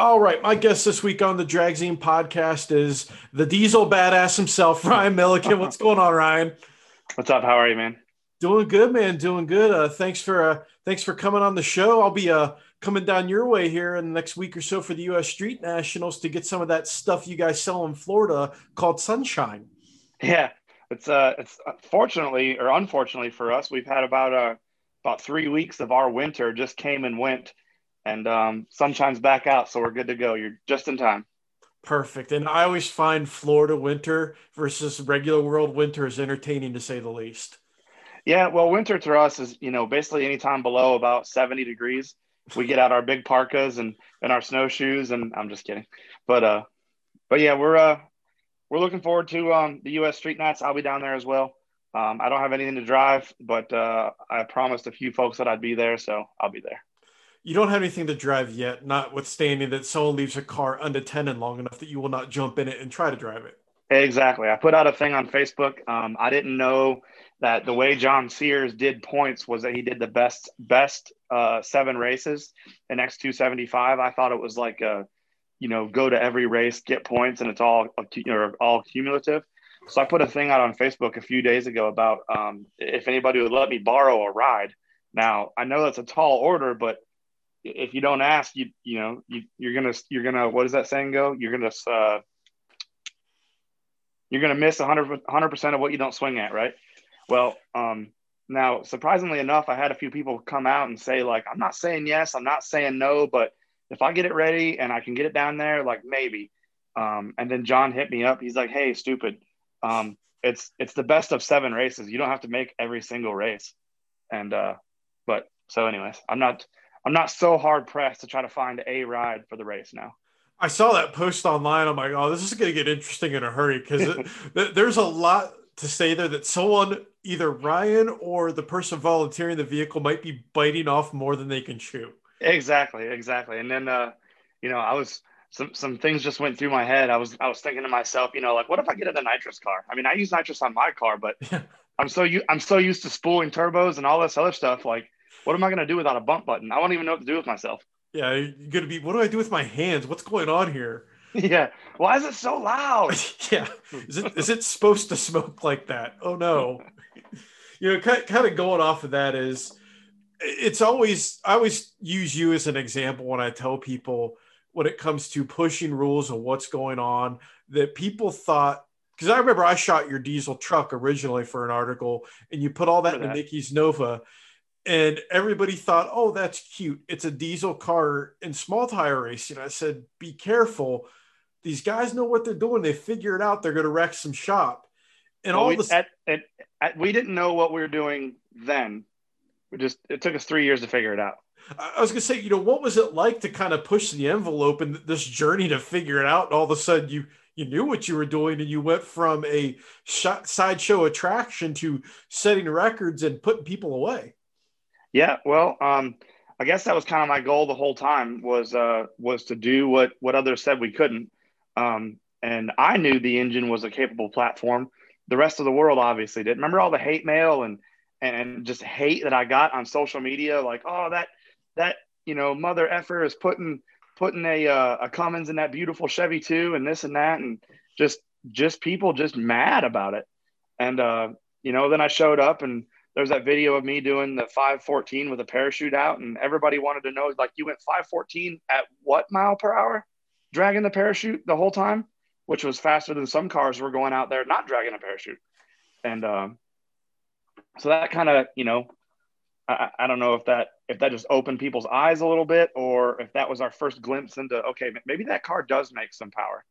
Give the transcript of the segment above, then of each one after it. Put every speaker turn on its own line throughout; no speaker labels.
All right, my guest this week on the Dragzine podcast is the Diesel badass himself, Ryan Milliken. What's going on, Ryan?
What's up? How are you, man?
Doing good, man. Doing good. Uh, thanks for uh, thanks for coming on the show. I'll be uh, coming down your way here in the next week or so for the U.S. Street Nationals to get some of that stuff you guys sell in Florida called Sunshine.
Yeah, it's uh, it's uh, fortunately or unfortunately for us, we've had about uh about three weeks of our winter just came and went, and um, sunshine's back out, so we're good to go. You're just in time.
Perfect. And I always find Florida winter versus regular world winter is entertaining to say the least.
Yeah, well, winter to us is you know basically anytime below about seventy degrees, we get out our big parkas and and our snowshoes, and I'm just kidding, but uh, but yeah, we're uh we're looking forward to um, the U.S. Street Nights. I'll be down there as well. Um, I don't have anything to drive, but uh, I promised a few folks that I'd be there, so I'll be there.
You don't have anything to drive yet, notwithstanding that someone leaves a car unattended long enough that you will not jump in it and try to drive it.
Exactly. I put out a thing on Facebook. Um, I didn't know that the way John Sears did points was that he did the best best uh, seven races in X275. I thought it was like a you know, go to every race, get points, and it's all know, all cumulative. So I put a thing out on Facebook a few days ago about um, if anybody would let me borrow a ride. Now I know that's a tall order, but if you don't ask, you you know you, you're gonna you're gonna what does that saying go? You're gonna uh, you're gonna miss 100 percent of what you don't swing at, right? Well, um, now surprisingly enough, I had a few people come out and say like, I'm not saying yes, I'm not saying no, but if I get it ready and I can get it down there, like maybe. Um, and then John hit me up. He's like, "Hey, stupid, um, it's it's the best of seven races. You don't have to make every single race." And uh, but so, anyways, I'm not I'm not so hard pressed to try to find a ride for the race now.
I saw that post online. I'm like, oh, this is going to get interesting in a hurry because there's a lot to say there that someone, either Ryan or the person volunteering the vehicle, might be biting off more than they can chew.
Exactly, exactly. And then, uh, you know, I was some some things just went through my head. I was I was thinking to myself, you know, like what if I get in a nitrous car? I mean, I use nitrous on my car, but I'm so you I'm so used to spooling turbos and all this other stuff. Like, what am I gonna do without a bump button? I don't even know what to do with myself.
Yeah, you're gonna be. What do I do with my hands? What's going on here?
Yeah. Why is it so loud?
yeah. Is it is it supposed to smoke like that? Oh no. you know, kind kind of going off of that is it's always I always use you as an example when I tell people when it comes to pushing rules and what's going on that people thought because I remember I shot your diesel truck originally for an article and you put all that in the Mickey's Nova and everybody thought, oh, that's cute. It's a diesel car in small tire racing. I said, be careful. These guys know what they're doing. They figure it out. They're going to wreck some shop.
And well, all we, the at, at, at, we didn't know what we were doing then we just it took us three years to figure it out.
I was gonna say, you know, what was it like to kind of push the envelope and this journey to figure it out? And all of a sudden, you you knew what you were doing, and you went from a sideshow attraction to setting records and putting people away.
Yeah, well, um, I guess that was kind of my goal the whole time was uh, was to do what what others said we couldn't. Um, and I knew the engine was a capable platform. The rest of the world obviously didn't. Remember all the hate mail and and just hate that I got on social media, like, oh, that that you know mother effer is putting putting a uh, a Cummins in that beautiful Chevy too, and this and that, and just just people just mad about it. And uh, you know, then I showed up and there's that video of me doing the 514 with a parachute out, and everybody wanted to know like you went 514 at what mile per hour, dragging the parachute the whole time, which was faster than some cars were going out there not dragging a parachute. And um, so that kind of you know I, I, don't know if that if that just opened people's eyes a little bit or if that was our first glimpse into okay maybe that car does make some power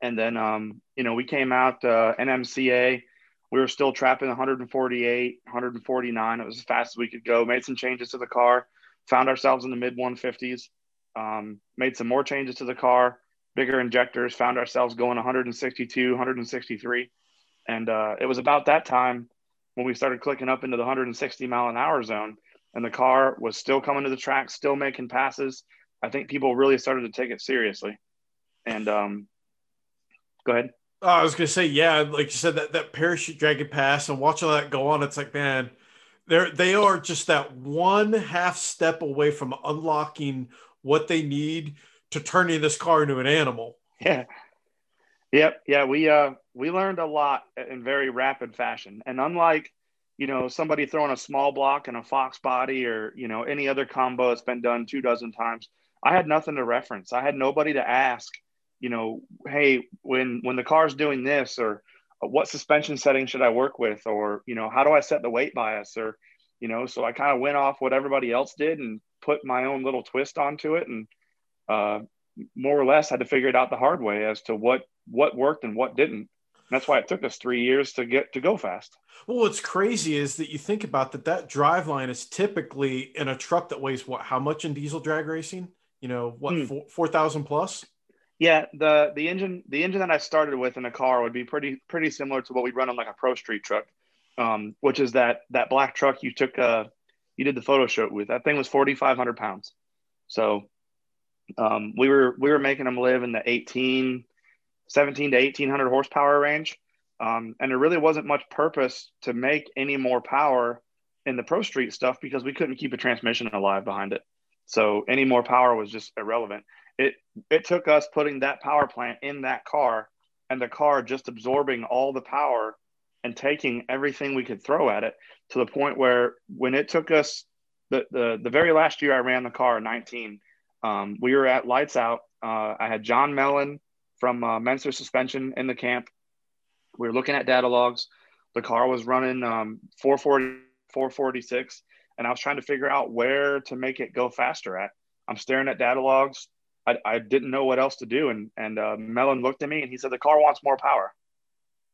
and then um, you know we came out uh, nmca we were still trapping 148 149 it was as fast as we could go. Made some changes to the car. Found ourselves in the mid 150s um, made some more changes to the car. Bigger injectors. Found ourselves going 162 163 and uh, it was about that time when we started clicking up into the 160 mile an hour zone and the car was still coming to the track, still making passes. I think people really started to take it seriously. And um, go ahead.
Oh, I was gonna say, yeah, like you said, that that parachute dragon pass and watching that go on, it's like, man, they're they are just that one half step away from unlocking what they need to turning this car into an animal.
Yeah. Yep. Yeah. We uh we learned a lot in very rapid fashion. And unlike, you know, somebody throwing a small block and a fox body or, you know, any other combo that's been done two dozen times, I had nothing to reference. I had nobody to ask, you know, hey, when when the car's doing this or what suspension setting should I work with or, you know, how do I set the weight bias or, you know, so I kind of went off what everybody else did and put my own little twist onto it and uh, more or less had to figure it out the hard way as to what what worked and what didn't. that's why it took us three years to get to go fast.
Well, what's crazy is that you think about that that drive line is typically in a truck that weighs what how much in diesel drag racing? You know, what hmm. four thousand plus?
Yeah, the the engine the engine that I started with in a car would be pretty pretty similar to what we run on like a pro street truck, um, which is that that black truck you took uh you did the photo shoot with. That thing was forty five hundred pounds, so um, we were we were making them live in the 18, 17 to eighteen hundred horsepower range, um, and there really wasn't much purpose to make any more power in the pro street stuff because we couldn't keep a transmission alive behind it. So any more power was just irrelevant. It it took us putting that power plant in that car and the car just absorbing all the power and taking everything we could throw at it to the point where when it took us the the, the very last year I ran the car 19 um, we were at lights out. Uh, I had John Mellon from uh, Menscer suspension in the camp. We were looking at data logs. The car was running um, 440 446 and I was trying to figure out where to make it go faster at. I'm staring at data logs I, I didn't know what else to do. And and uh, Mellon looked at me and he said the car wants more power.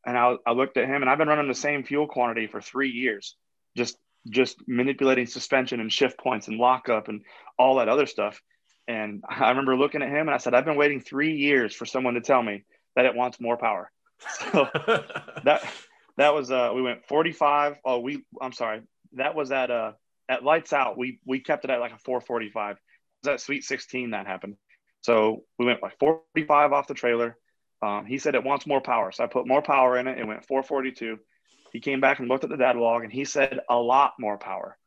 And I, I looked at him and I've been running the same fuel quantity for three years, just just manipulating suspension and shift points and lockup and all that other stuff. And I remember looking at him and I said, I've been waiting three years for someone to tell me that it wants more power. So that that was uh we went 45. Oh, we I'm sorry. That was at uh at lights out. We we kept it at like a 445. It was at sweet 16 that happened. So we went like 45 off the trailer. Um, he said it wants more power. So I put more power in it. It went 442. He came back and looked at the data log and he said a lot more power.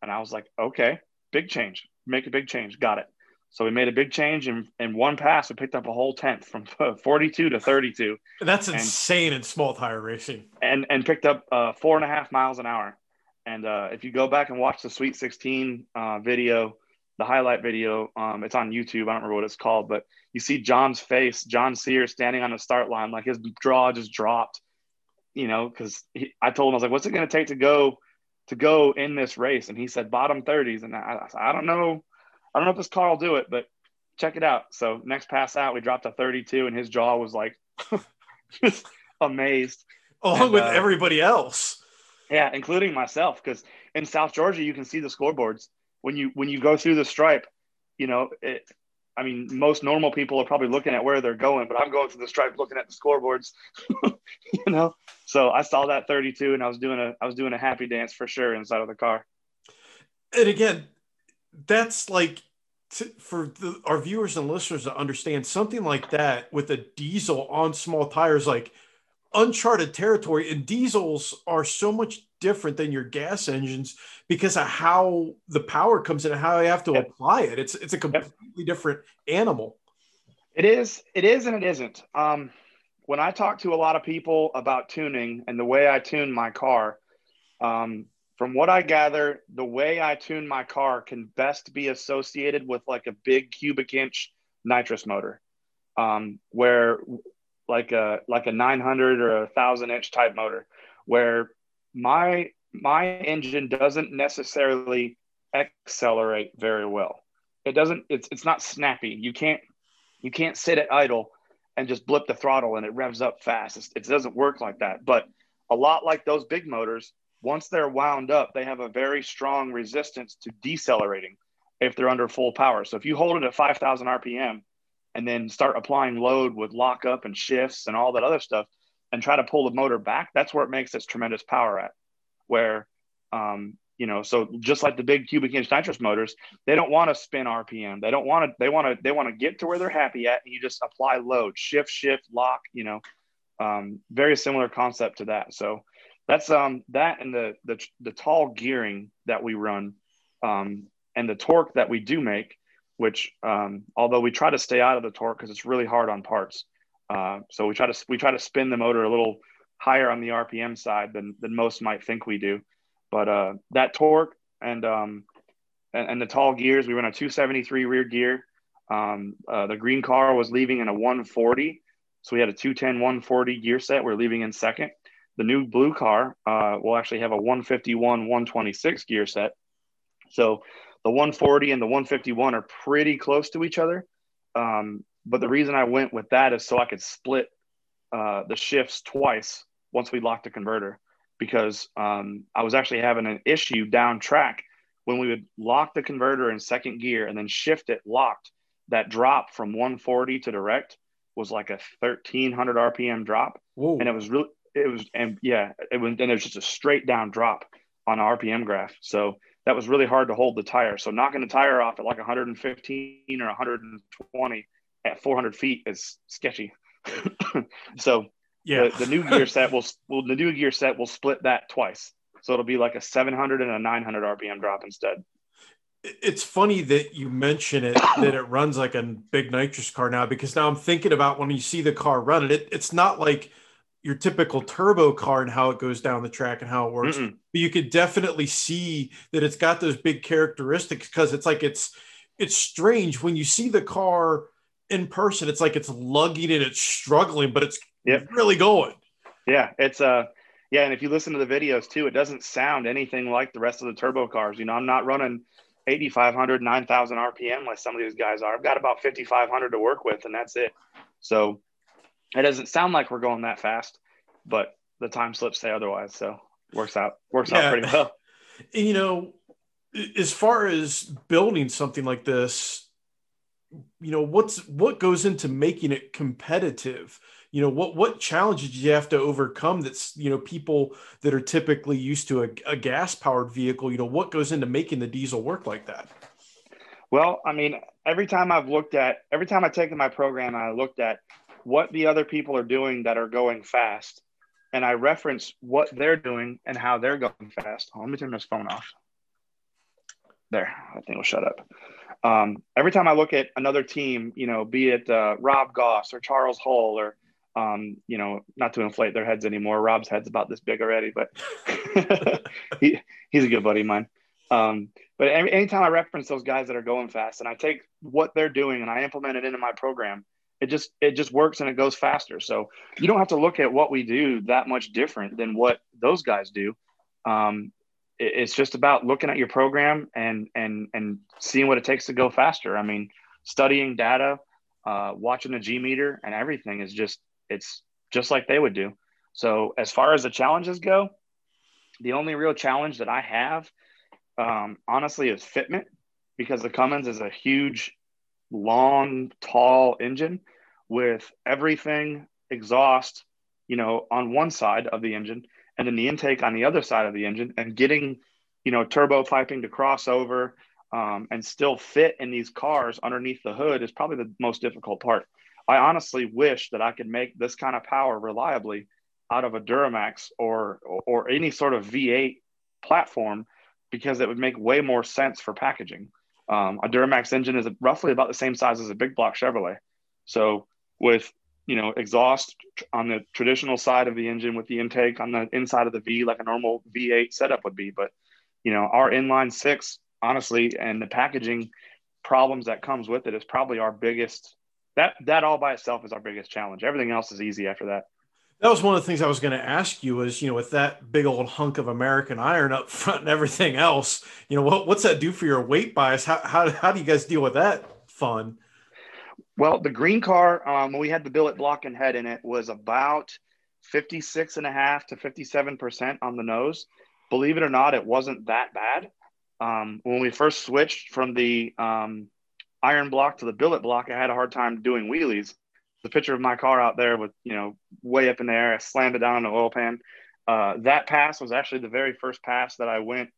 And I was like, okay, big change. Make a big change. Got it. So we made a big change in, in one pass. We picked up a whole tenth from 42 to 32.
That's insane and, in small tire racing.
And and picked up uh, four and a half miles an hour. And uh, if you go back and watch the Sweet 16 uh, video, the highlight video. Um, it's on YouTube. I don't remember what it's called, but you see John's face, John Sears standing on the start line, like his jaw just dropped. You know, because I told him I was like, "What's it going to take to go to go in this race?" And he said, "Bottom 30s." And I, I, I don't know, I don't know if this car will do it, but check it out. So next pass out, we dropped a 32, and his jaw was like just amazed,
along and, with uh, everybody else.
Yeah, including myself, because in South Georgia you can see the scoreboards when you when you go through the stripe, you know, it, I mean, most normal people are probably looking at where they're going, but I'm going through the stripe looking at the scoreboards, you know. So I saw that 32, and I was doing a I was doing a happy dance for sure inside of the car.
And again, that's like to, for the, our viewers and listeners to understand something like that with a diesel on small tires, like uncharted territory. And diesels are so much different than your gas engines because of how the power comes in and how you have to yep. apply it. It's it's a completely yep. different animal.
It is, it is, and it isn't. Um, when I talk to a lot of people about tuning and the way I tune my car, um, from what I gather, the way I tune my car can best be associated with like a big cubic inch nitrous motor, um, where like a like a 900 or a thousand inch type motor, where my my engine doesn't necessarily accelerate very well. It doesn't. It's it's not snappy. You can't you can't sit at idle and just blip the throttle and it revs up fast. It's, it doesn't work like that. But a lot like those big motors, once they're wound up, they have a very strong resistance to decelerating if they're under full power. So if you hold it at 5,000 RPM and then start applying load with lockup and shifts and all that other stuff, and try to pull the motor back, that's where it makes its tremendous power at. Where, um, you know, so just like the big cubic inch nitrous motors, they don't want to spin RPM. They don't want to. They want to. They want to get to where they're happy at, and you just apply load, shift, shift, lock. You know, um, very similar concept to that. So that's um that and the the the tall gearing that we run, um, and the torque that we do make which um, although we try to stay out of the torque because it's really hard on parts. Uh, so we try to we try to spin the motor a little higher on the RPM side than than most might think we do. But uh, that torque and, um, and, and the tall gears, we run a 273 rear gear. Um, uh, the green car was leaving in a 140, so we had a 210 140 gear set. We're leaving in second. The new blue car uh, will actually have a 151 126 gear set. So the 140 and the 151 are pretty close to each other. Um, but the reason I went with that is so I could split uh, the shifts twice once we locked the converter because um, I was actually having an issue down track when we would lock the converter in second gear and then shift it locked. That drop from 140 to direct was like a 1300 RPM drop, Whoa. and it was really it was and yeah it was and it was just a straight down drop on RPM graph. So that was really hard to hold the tire. So knocking the tire off at like 115 or 120 at 400 feet is sketchy. so yeah, the, the new gear set will, will the new gear set will split that twice. So it'll be like a 700 and a 900 RPM drop instead.
It's funny that you mention it that it runs like a big nitrous car now because now I'm thinking about when you see the car running it. It's not like your typical turbo car and how it goes down the track and how it works. Mm-mm. But you could definitely see that it's got those big characteristics because it's like it's it's strange when you see the car in person. It's like it's lugging and it's struggling, but it's yep. really going.
Yeah, it's uh yeah, and if you listen to the videos too, it doesn't sound anything like the rest of the turbo cars. You know, I'm not running 8,500, 9,000 RPM like some of these guys are. I've got about 5,500 to work with, and that's it. So it doesn't sound like we're going that fast, but the time slips say otherwise. So works out works yeah. out pretty well.
You know, as far as building something like this, you know, what's what goes into making it competitive? you know what what challenges do you have to overcome that's you know people that are typically used to a, a gas powered vehicle you know what goes into making the diesel work like that
well i mean every time i've looked at every time i've taken my program i looked at what the other people are doing that are going fast and i reference what they're doing and how they're going fast oh, let me turn this phone off there i think we'll shut up um, every time I look at another team, you know, be it uh, Rob Goss or Charles Hull or um, you know, not to inflate their heads anymore. Rob's head's about this big already, but he, he's a good buddy of mine. Um, but any, anytime I reference those guys that are going fast and I take what they're doing and I implement it into my program, it just it just works and it goes faster. So you don't have to look at what we do that much different than what those guys do. Um, it, it's just about looking at your program and and and seeing what it takes to go faster. I mean, studying data, uh, watching the G meter, and everything is just it's just like they would do. So as far as the challenges go, the only real challenge that I have, um, honestly, is fitment because the Cummins is a huge, long, tall engine with everything exhaust, you know, on one side of the engine and then the intake on the other side of the engine and getting, you know, turbo piping to cross over um, and still fit in these cars underneath the hood is probably the most difficult part. I honestly wish that I could make this kind of power reliably out of a Duramax or or any sort of V8 platform because it would make way more sense for packaging. Um, a Duramax engine is roughly about the same size as a big block Chevrolet. So with you know exhaust on the traditional side of the engine with the intake on the inside of the V like a normal V8 setup would be, but you know our inline six honestly and the packaging problems that comes with it is probably our biggest that that all by itself is our biggest challenge. Everything else is easy after that.
That was one of the things I was going to ask you was, you know, with that big old hunk of American iron up front and everything else, you know, what, what's that do for your weight bias? How, how, how do you guys deal with that fun?
Well, the green car, um, when we had the billet block and head in it, was about 56 and a half to 57% on the nose. Believe it or not, it wasn't that bad. Um, when we first switched from the um, iron block to the billet block, I had a hard time doing wheelies. The picture of my car out there with, you know, way up in the air, I slammed it down in the oil pan. Uh, that pass was actually the very first pass that I went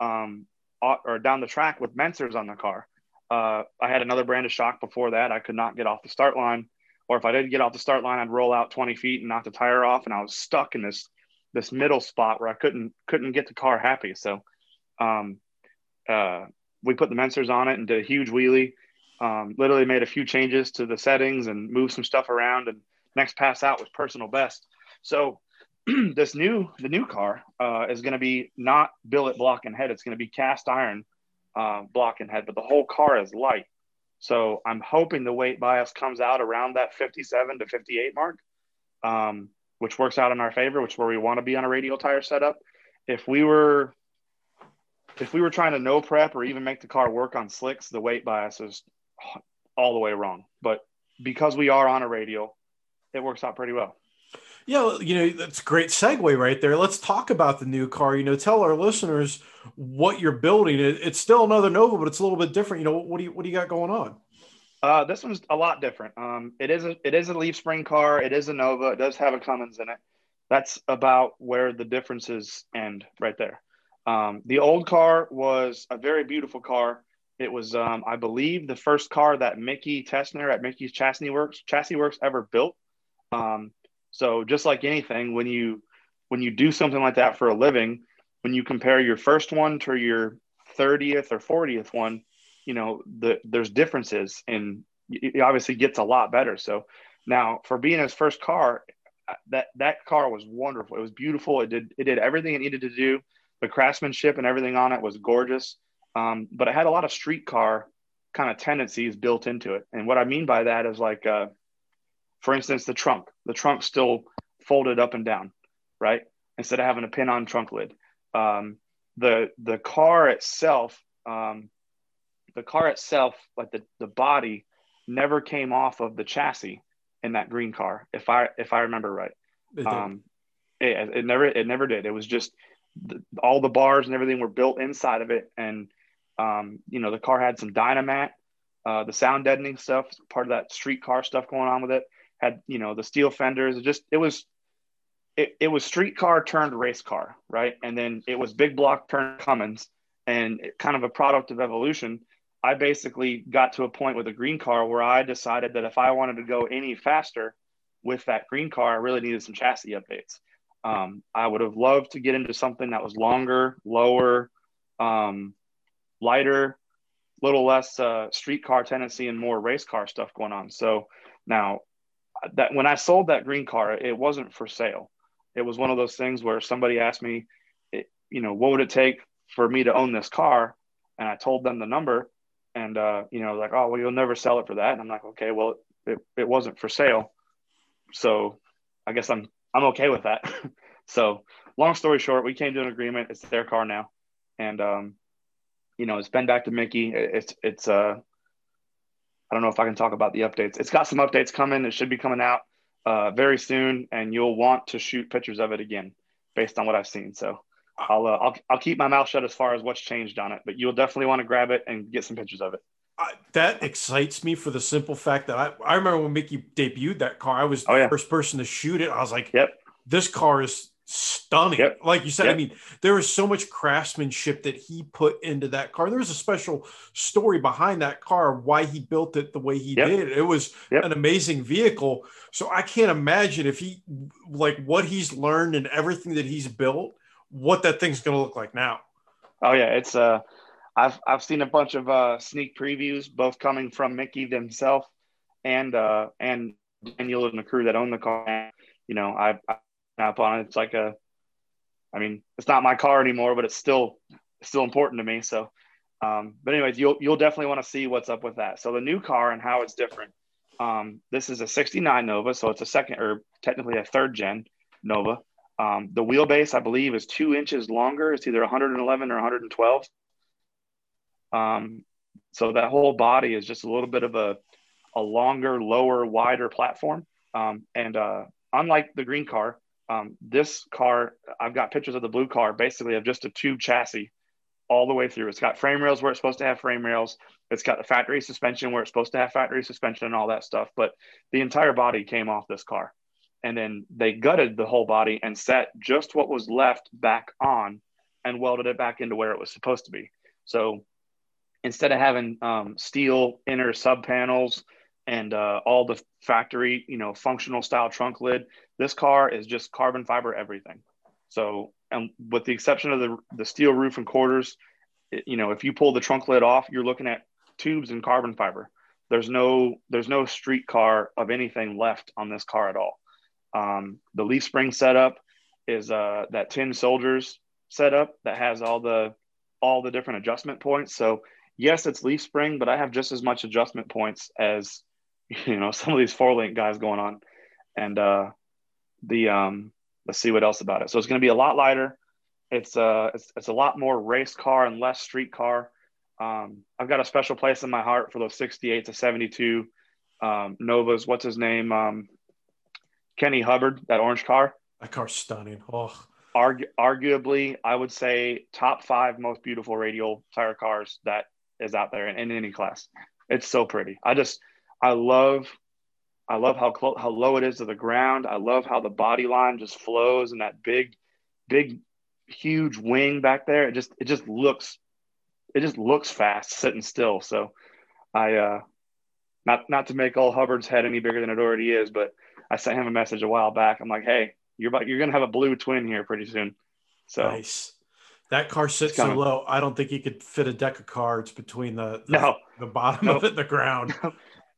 um, or down the track with Menscers on the car. Uh, I had another brand of shock before that. I could not get off the start line, or if I did get off the start line, I'd roll out 20 feet and knock the tire off, and I was stuck in this this middle spot where I couldn't couldn't get the car happy. So um, uh, we put the Menscers on it and did a huge wheelie Um, literally made a few changes to the settings and moved some stuff around. And next pass out was personal best. So this new the new car uh, is going to be not billet block and head. It's going to be cast iron uh, block and head, but the whole car is light. So I'm hoping the weight bias comes out around that 57 to 58 mark, um, which works out in our favor, which is where we want to be on a radial tire setup. If we were if we were trying to no prep or even make the car work on slicks, the weight bias is all the way wrong. But because we are on a radial, it works out pretty well.
Yeah, you know, that's a great segue right there. Let's talk about the new car. You know, tell our listeners what you're building. It's still another Nova, but it's a little bit different. You know, what do you what do you got going on?
Uh, this one's a lot different. Um, it is a it is a leaf spring car. It is a Nova. It does have a Cummins in it. That's about where the differences end right there. Um, the old car was a very beautiful car. It was, um, I believe, the first car that Mickey Tessner at Mickey's Chassis Works Chassis Works ever built. Um, so just like anything, when you when you do something like that for a living, when you compare your first one to your 30th or 40th one, you know, the there's differences and it obviously gets a lot better. So now for being his first car, that that car was wonderful. It was beautiful. It did it did everything it needed to do. The craftsmanship and everything on it was gorgeous. Um, but it had a lot of street car kind of tendencies built into it. And what I mean by that is like, uh, for instance, the trunk. The trunk still folded up and down, right? Instead of having a pin on trunk lid. Um, the the car itself, um, the car itself, like the the body, never came off of the chassis in that green car, if I if I remember right. It, um, it, it never it never did. It was just the, all the bars and everything were built inside of it, and um, you know the car had some dynamat, uh, the sound deadening stuff, part of that street car stuff going on with it. Had you know the steel fenders. It just it was it, it was street car turned race car, right? And then it was big block turned Cummins, and it, kind of a product of evolution. I basically got to a point with a green car where I decided that if I wanted to go any faster with that green car, I really needed some chassis updates. Um, I would have loved to get into something that was longer, lower, um, lighter, little less uh, street car tendency and more race car stuff going on. So now that when I sold that green car, it wasn't for sale. It was one of those things where somebody asked me, you know, what would it take for me to own this car? And I told them the number and, uh, you know, like, oh, well, you'll never sell it for that. And I'm like, okay, well, it, it wasn't for sale. So I guess I'm I'm okay with that. so long story short, we came to an agreement. It's their car now, and um, you know, it's been back to Mickey. It's it's uh, I don't know if I can talk about the updates. It's got some updates coming. It should be coming out uh, very soon, and you'll want to shoot pictures of it again, based on what I've seen. So. I'll, uh, I'll I'll keep my mouth shut as far as what's changed on it, but you'll definitely want to grab it and get some pictures of it.
I, that excites me for the simple fact that I, I remember when Mickey debuted that car, I was oh, the yeah. first person to shoot it. I was like,
yep.
this car is stunning. Yep. Like you said, yep. I mean, there was so much craftsmanship that he put into that car. There was a special story behind that car, why he built it the way he yep. did. It was an amazing vehicle. So I can't imagine if he, like, what he's learned and everything that he's built, what that thing's going to look like now.
Oh, yeah. It's, uh, I've I've seen a bunch of uh, sneak previews, both coming from Mickey himself and uh, and Daniel and the crew that own the car. You know, I, I up on it. It's like a, I mean, it's not my car anymore, but it's still still important to me. So, um, but anyways, you'll you'll definitely want to see what's up with that. So the new car and how it's different. Um, this is a '69 Nova, so it's a second or technically a third gen Nova. Um, the wheelbase, I believe, is two inches longer. It's either 111 or 112. Um, so that whole body is just a little bit of a, a longer, lower, wider platform. Um, and uh, unlike the green car, um, this car, I've got pictures of the blue car, basically of just a tube chassis all the way through. It's got frame rails where it's supposed to have frame rails. It's got the factory suspension where it's supposed to have factory suspension and all that stuff. But the entire body came off this car. And then they gutted the whole body and set just what was left back on and welded it back into where it was supposed to be. So instead of having um, steel inner sub panels and uh, all the factory, you know, functional style trunk lid, this car is just carbon fiber everything. So, and with the exception of the, the steel roof and quarters, it, you know, if you pull the trunk lid off, you're looking at tubes and carbon fiber. there's no there's no street car of anything left on this car at all. Um, the leaf spring setup is uh, that Tin Soldiers setup that has all the all the different adjustment points. So yes, it's leaf spring, but I have just as much adjustment points as you know some of these four link guys going on. And uh, the um, let's see what else about it. So it's going to be a lot lighter. It's uh it's, it's a lot more race car and less street car. Um, I've got a special place in my heart for those 68 to 72 um, Novas. What's his name? Um, Kenny Hubbard, that orange car.
That car's stunning. Oh,
Argu- arguably, I would say top five most beautiful radial tire cars that is out there in, in any class. It's so pretty. I just, I love, I love how close, how low it is to the ground. I love how the body line just flows and that big, big, huge wing back there. It just, it just looks, it just looks fast sitting still. So, I, uh, not not to make all Hubbard's head any bigger than it already is, but I sent him a message a while back. I'm like, hey, you're about you're gonna have a blue twin here pretty soon. So
nice. That car sits so low. I don't think he could fit a deck of cards between the the,
no.
the bottom of it and the ground.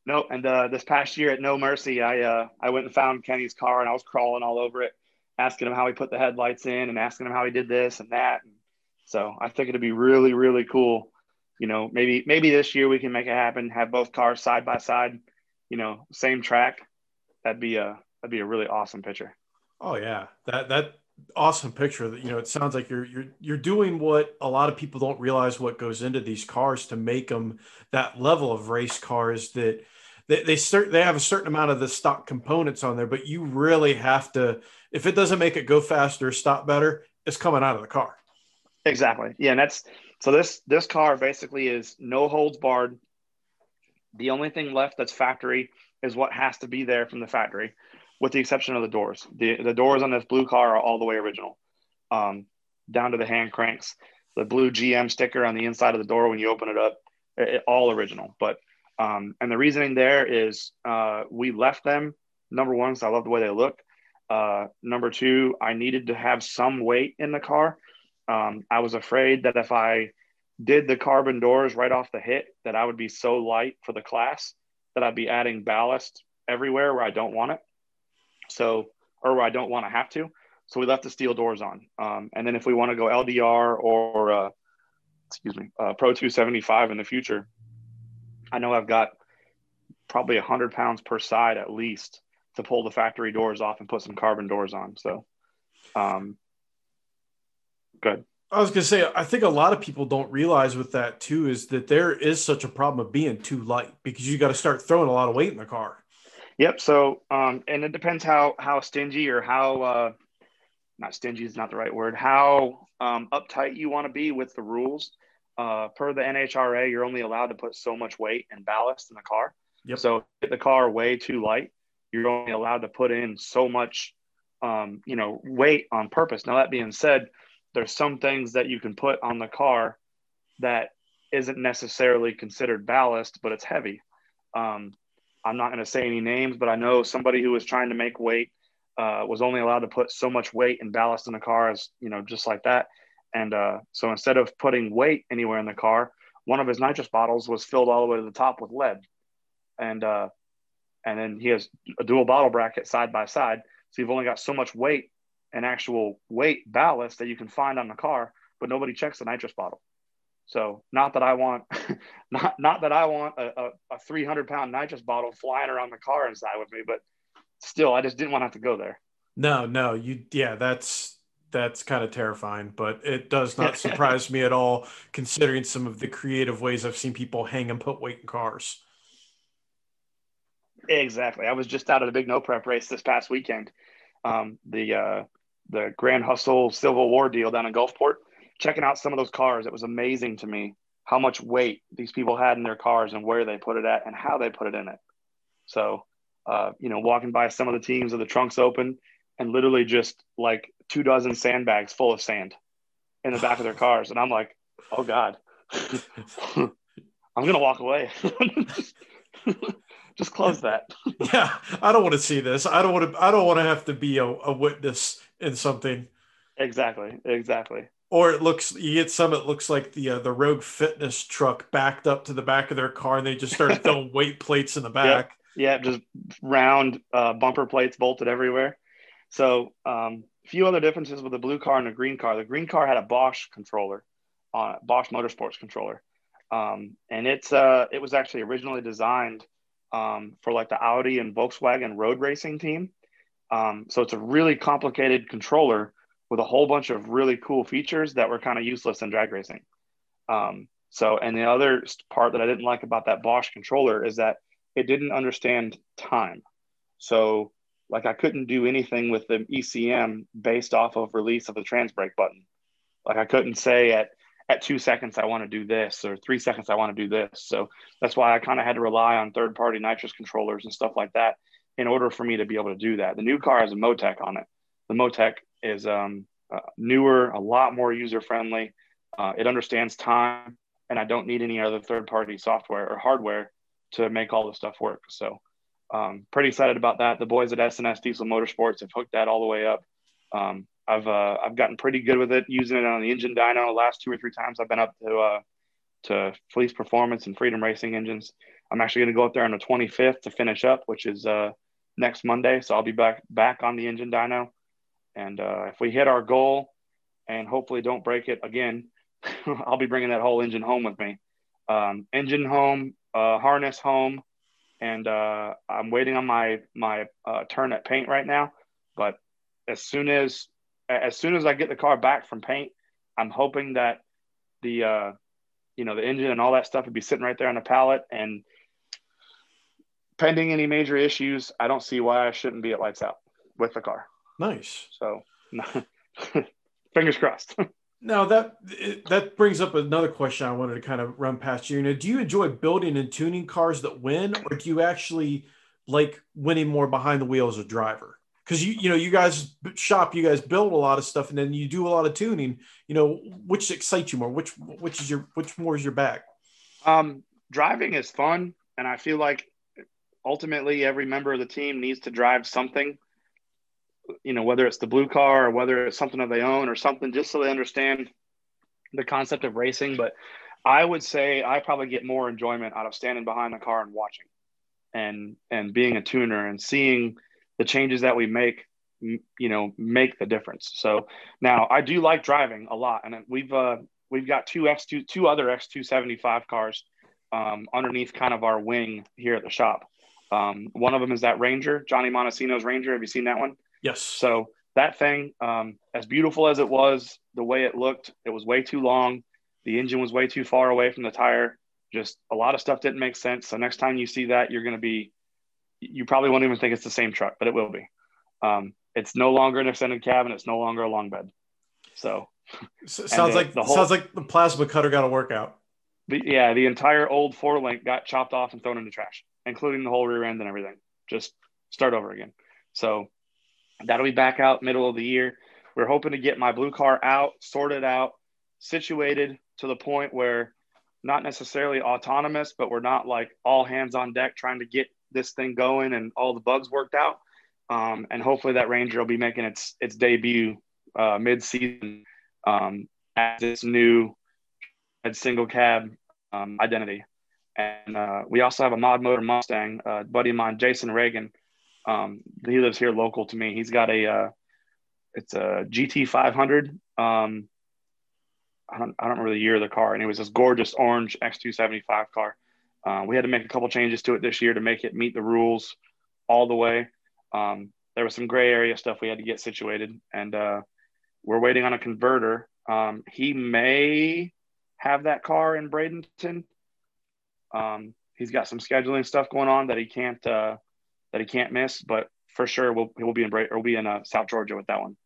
No, And uh, this past year at No Mercy, I uh, I went and found Kenny's car and I was crawling all over it, asking him how he put the headlights in and asking him how he did this and that. And so I think it'd be really really cool. You know, maybe maybe this year we can make it happen. Have both cars side by side. You know, same track. That'd be a that'd be a really awesome picture.
Oh yeah, that that awesome picture. That you know, it sounds like you're you're you're doing what a lot of people don't realize what goes into these cars to make them that level of race cars that they they start they have a certain amount of the stock components on there, but you really have to if it doesn't make it go faster stop better, it's coming out of the car.
Exactly. Yeah, and that's so this this car basically is no holds barred. The only thing left that's factory is what has to be there from the factory with the exception of the doors. The, the doors on this blue car are all the way original, um, down to the hand cranks. The blue GM sticker on the inside of the door when you open it up, it, it, all original. But um, and the reasoning there is uh, we left them number one, so I love the way they look. Uh, number two, I needed to have some weight in the car. Um, I was afraid that if I did the carbon doors right off the hit, that I would be so light for the class that I'd be adding ballast everywhere where I don't want it. So, or where I don't want to have to. So we left the steel doors on. Um, and then if we want to go LDR or, uh, excuse me, uh, Pro 275 in the future, I know I've got probably 100 pounds per side at least to pull the factory doors off and put some carbon doors on. So, um, good.
I was going to say, I think a lot of people don't realize with that too is that there is such a problem of being too light because you got to start throwing a lot of weight in the car.
Yep. So, um, and it depends how how stingy or how uh, not stingy is not the right word. How um, uptight you want to be with the rules. Uh, per the NHRA, you're only allowed to put so much weight and ballast in the car. Yep. So, if the car way too light, you're only allowed to put in so much, um, you know, weight on purpose. Now, that being said, there's some things that you can put on the car that isn't necessarily considered ballast, but it's heavy. Um, I'm not going to say any names, but I know somebody who was trying to make weight uh, was only allowed to put so much weight and ballast in the car as you know, just like that. And uh, so instead of putting weight anywhere in the car, one of his nitrous bottles was filled all the way to the top with lead, and uh, and then he has a dual bottle bracket side by side. So you've only got so much weight and actual weight ballast that you can find on the car, but nobody checks the nitrous bottle. So not that I want, not not that I want a, a, a 300 pound nitrous bottle flying around the car inside with me, but still, I just didn't want to have to go there.
No, no, you, yeah, that's that's kind of terrifying, but it does not surprise me at all, considering some of the creative ways I've seen people hang and put weight in cars.
Exactly. I was just out at a big no prep race this past weekend. Um, the uh, the Grand Hustle Civil War deal down in Gulfport checking out some of those cars, it was amazing to me how much weight these people had in their cars and where they put it at and how they put it in it. So, uh, you know, walking by some of the teams with the trunks open and literally just like two dozen sandbags full of sand in the back of their cars. And I'm like, oh God, I'm going to walk away. just close that.
yeah. I don't want to see this. I don't want to, I don't want to have to be a, a witness in something.
Exactly. Exactly.
Or it looks you get some. It looks like the uh, the Rogue Fitness truck backed up to the back of their car, and they just started throwing weight plates in the back.
Yeah, just round uh, bumper plates bolted everywhere. So, um, a few other differences with the blue car and the green car. The green car had a Bosch controller on it, Bosch Motorsports controller, um, and it's uh, it was actually originally designed um, for like the Audi and Volkswagen road racing team. Um, so it's a really complicated controller with a whole bunch of really cool features that were kind of useless in drag racing. Um, so, and the other part that I didn't like about that Bosch controller is that it didn't understand time. So, like, I couldn't do anything with the ECM based off of release of the trans brake button. Like, I couldn't say at at two seconds I want to do this or three seconds I want to do this. So that's why I kind of had to rely on third party nitrous controllers and stuff like that in order for me to be able to do that. The new car has a Motec on it. The Motec is um, uh, newer, a lot more user friendly. Uh, it understands time, and I don't need any other third party software or hardware to make all the stuff work. So, um, pretty excited about that. The boys at S&S Diesel Motorsports have hooked that all the way up. Um, I've uh, I've gotten pretty good with it using it on the engine dyno. The last two or three times I've been up to uh, to Fleece Performance and Freedom Racing engines. I'm actually going to go up there on the 25th to finish up, which is uh, next Monday. So I'll be back back on the engine dyno, and uh, if we hit our goal and hopefully don't break it again, I'll be bringing that whole engine home with me. Um, engine home, uh, harness home, and uh, I'm waiting on my my uh, turn at paint right now. But as soon as as soon as I get the car back from paint, I'm hoping that the uh, you know the engine and all that stuff would be sitting right there on the pallet. And pending any major issues, I don't see why I shouldn't be at lights out with the car.
Nice.
So fingers crossed.
Now that that brings up another question I wanted to kind of run past you. know, do you enjoy building and tuning cars that win, or do you actually like winning more behind the wheel as a driver? Because you you know you guys shop, you guys build a lot of stuff, and then you do a lot of tuning. You know, which excites you more? Which which is your which more is your bag?
Um, driving is fun, and I feel like ultimately every member of the team needs to drive something you know, whether it's the blue car or whether it's something that they own or something, just so they understand the concept of racing. But I would say I probably get more enjoyment out of standing behind the car and watching and and being a tuner and seeing the changes that we make you know make the difference. So now i do like driving a lot and we've uh we've got two x2 two other x275 cars um, underneath kind of our wing here at the shop. Um, one of them is that ranger johnny montesino's ranger. Have you seen that one
Yes.
So that thing, um, as beautiful as it was, the way it looked, it was way too long. The engine was way too far away from the tire. Just a lot of stuff didn't make sense. So next time you see that, you're going to be, you probably won't even think it's the same truck, but it will be. Um, it's no longer an extended cab and it's no longer a long bed. So,
so sounds like the whole, sounds like the plasma cutter got a workout.
The, yeah, the entire old four link got chopped off and thrown into trash, including the whole rear end and everything. Just start over again. So That'll be back out middle of the year. We're hoping to get my blue car out, sorted out, situated to the point where not necessarily autonomous, but we're not like all hands on deck trying to get this thing going and all the bugs worked out. Um, and hopefully that Ranger will be making its its debut uh, mid season um, as its new single cab um, identity. And uh, we also have a mod motor Mustang, uh, buddy of mine, Jason Reagan, um, he lives here local to me. He's got a uh, it's a GT 500. Um, I don't I don't remember the year of the car, and it was this gorgeous orange X275 car. Uh, we had to make a couple changes to it this year to make it meet the rules all the way. Um, there was some gray area stuff we had to get situated, and uh, we're waiting on a converter. Um, he may have that car in Bradenton. Um, he's got some scheduling stuff going on that he can't uh, that he can't miss. But for sure, we'll he'll be in Bra- or we'll be in uh, South Georgia with that one.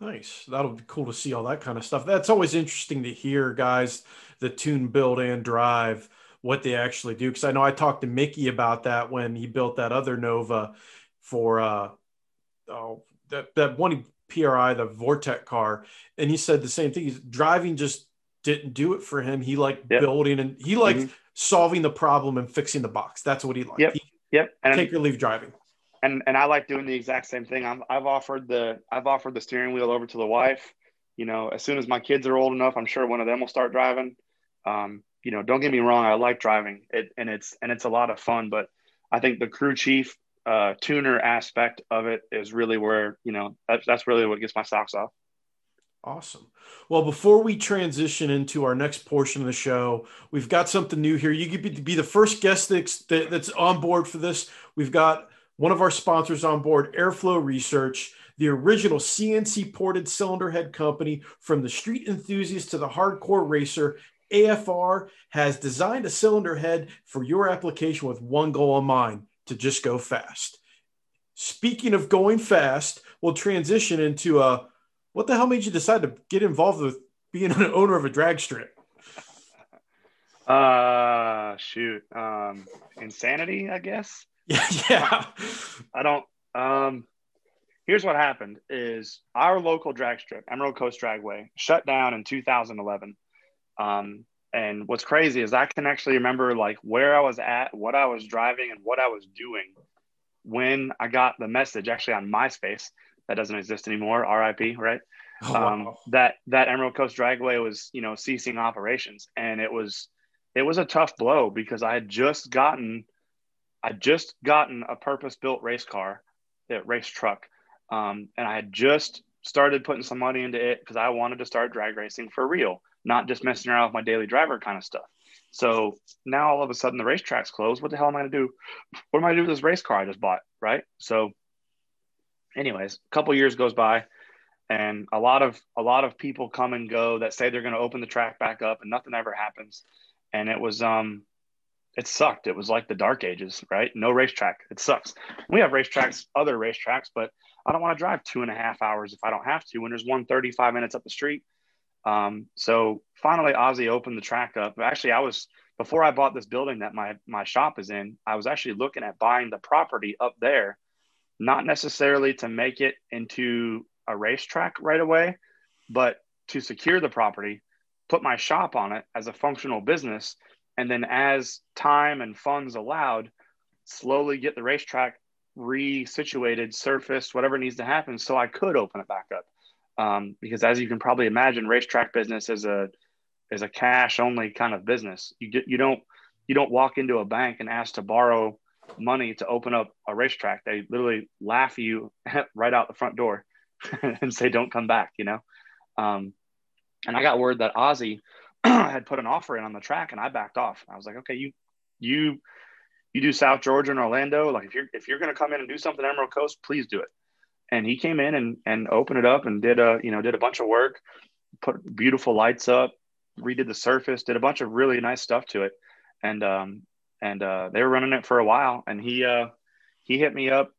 Nice. That'll be cool to see all that kind of stuff. That's always interesting to hear guys the tune, build, and drive what they actually do. Because I know I talked to Mickey about that when he built that other Nova for uh oh that that one PRI the Vortec car, and he said the same thing. He's driving just didn't do it for him. He liked yep. building and he liked mm-hmm. solving the problem and fixing the box. That's what he liked.
Yep.
He,
Yep.
And take or leave driving.
And and I like doing the exact same thing. I'm, I've offered the I've offered the steering wheel over to the wife. you know, as soon as my kids are old enough, I'm sure one of them will start driving. Um, you know, don't get me wrong, I like driving it and it's and it's a lot of fun, but I think the crew chief uh, tuner aspect of it is really where, you know, that's that's really what gets my socks off.
Awesome. Well, before we transition into our next portion of the show, we've got something new here. You could be the first guest that's, that's on board for this. We've got one of our sponsors on board, Airflow Research, the original CNC ported cylinder head company from the street enthusiast to the hardcore racer. AFR has designed a cylinder head for your application with one goal in mind to just go fast. Speaking of going fast, we'll transition into a what the hell made you decide to get involved with being an owner of a drag strip?
Uh, shoot, um, insanity, I guess.
Yeah, yeah.
I don't. Um, here's what happened: is our local drag strip, Emerald Coast Dragway, shut down in 2011. Um, and what's crazy is I can actually remember like where I was at, what I was driving, and what I was doing when I got the message actually on MySpace that doesn't exist anymore. RIP, right? Oh, wow. um, that that Emerald Coast Dragway was you know ceasing operations, and it was it was a tough blow because I had just gotten I just gotten a purpose built race car, that race truck, um, and I had just started putting some money into it because I wanted to start drag racing for real, not just messing around with my daily driver kind of stuff. So now all of a sudden the racetrack's closed. What the hell am I going to do? What am I going to do with this race car I just bought? Right. So anyways, a couple years goes by and a lot of a lot of people come and go that say they're going to open the track back up and nothing ever happens. And it was um it sucked. It was like the dark ages right? No racetrack. It sucks. We have racetracks other racetracks but i don't want to drive two and a half hours if i don't have to when there's one 35 minutes up the street. Um, so finally ozzy opened the track up. Actually i was before i bought this building that my my shop is in i was actually looking at buying the property up there not necessarily to make it into a racetrack right away, but to secure the property, put my shop on it as a functional business. And then as time and funds allowed, slowly get the racetrack resituated, surfaced, whatever needs to happen so I could open it back up. Um, because as you can probably imagine, racetrack business is a is a cash only kind of business. You get, you don't you don't walk into a bank and ask to borrow money to open up a racetrack. They literally laugh you right out the front door. and say don't come back you know um, and i got word that ozzy had put an offer in on the track and i backed off i was like okay you you you do south georgia and orlando like if you're if you're going to come in and do something emerald coast please do it and he came in and and opened it up and did a you know did a bunch of work put beautiful lights up redid the surface did a bunch of really nice stuff to it and um and uh they were running it for a while and he uh he hit me up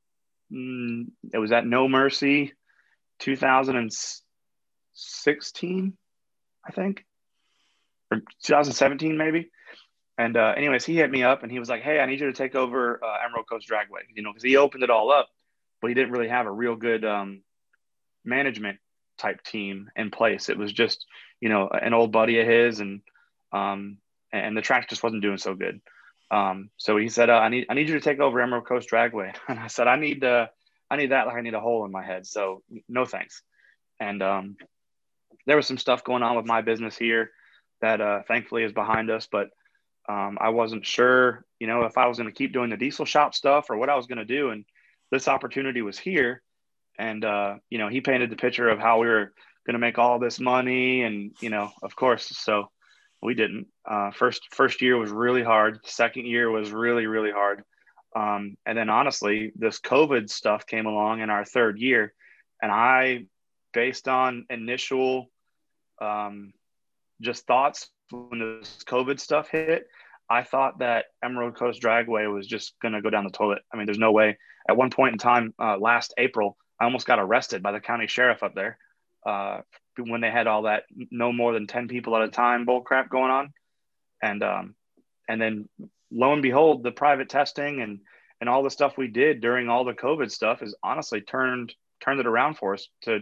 mm, it was at no mercy 2016, I think, or 2017 maybe. And uh, anyways, he hit me up and he was like, "Hey, I need you to take over uh, Emerald Coast Dragway," you know, because he opened it all up, but he didn't really have a real good um, management type team in place. It was just, you know, an old buddy of his, and um, and the track just wasn't doing so good. Um, so he said, uh, "I need I need you to take over Emerald Coast Dragway," and I said, "I need uh, I need that like I need a hole in my head. So no thanks. And um, there was some stuff going on with my business here that uh, thankfully is behind us, but um, I wasn't sure, you know, if I was going to keep doing the diesel shop stuff or what I was going to do. And this opportunity was here. And, uh, you know, he painted the picture of how we were going to make all this money. And, you know, of course, so we didn't. Uh, first, first year was really hard. Second year was really, really hard. Um, and then honestly, this COVID stuff came along in our third year, and I, based on initial, um, just thoughts when this COVID stuff hit, I thought that Emerald Coast Dragway was just going to go down the toilet. I mean, there's no way. At one point in time, uh, last April, I almost got arrested by the county sheriff up there uh, when they had all that no more than 10 people at a time bull crap going on. And, um, and then lo and behold, the private testing and and all the stuff we did during all the COVID stuff is honestly turned turned it around for us to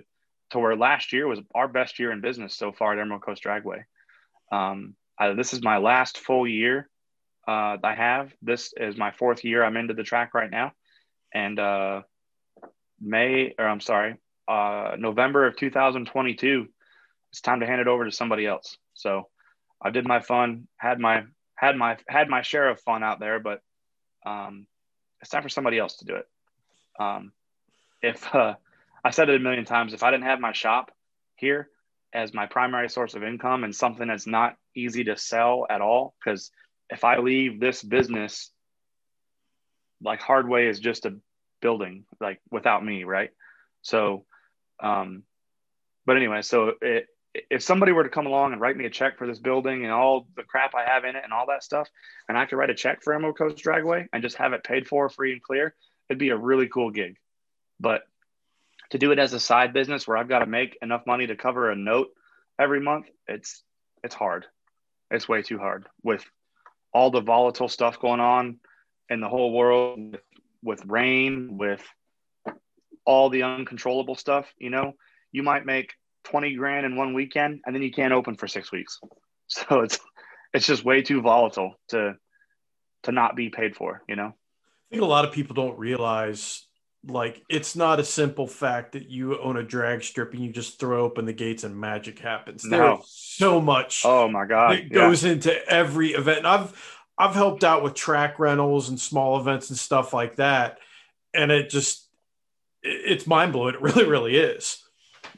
to where last year was our best year in business so far at Emerald Coast Dragway. Um, I, this is my last full year uh, I have. This is my fourth year. I'm into the track right now, and uh, May or I'm sorry, uh, November of 2022, it's time to hand it over to somebody else. So I did my fun, had my had my had my share of fun out there, but um, it's time for somebody else to do it. Um, if uh, I said it a million times, if I didn't have my shop here as my primary source of income and something that's not easy to sell at all, because if I leave this business, like Hardway is just a building, like without me, right? So, um, but anyway, so it, if somebody were to come along and write me a check for this building and all the crap I have in it and all that stuff, and I could write a check for Emerald Coast Dragway and just have it paid for free and clear, it'd be a really cool gig. But to do it as a side business where I've got to make enough money to cover a note every month, it's it's hard. It's way too hard with all the volatile stuff going on in the whole world with, with rain, with all the uncontrollable stuff, you know, you might make 20 grand in one weekend and then you can't open for six weeks. So it's it's just way too volatile to to not be paid for, you know.
I think a lot of people don't realize like it's not a simple fact that you own a drag strip and you just throw open the gates and magic happens. No. There's so much
oh my god
that goes yeah. into every event. And I've I've helped out with track rentals and small events and stuff like that. And it just it's mind blowing. It really, really is.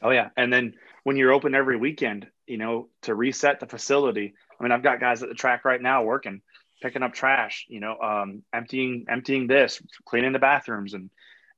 Oh yeah, and then when you're open every weekend, you know, to reset the facility. I mean, I've got guys at the track right now working, picking up trash, you know, um, emptying emptying this, cleaning the bathrooms, and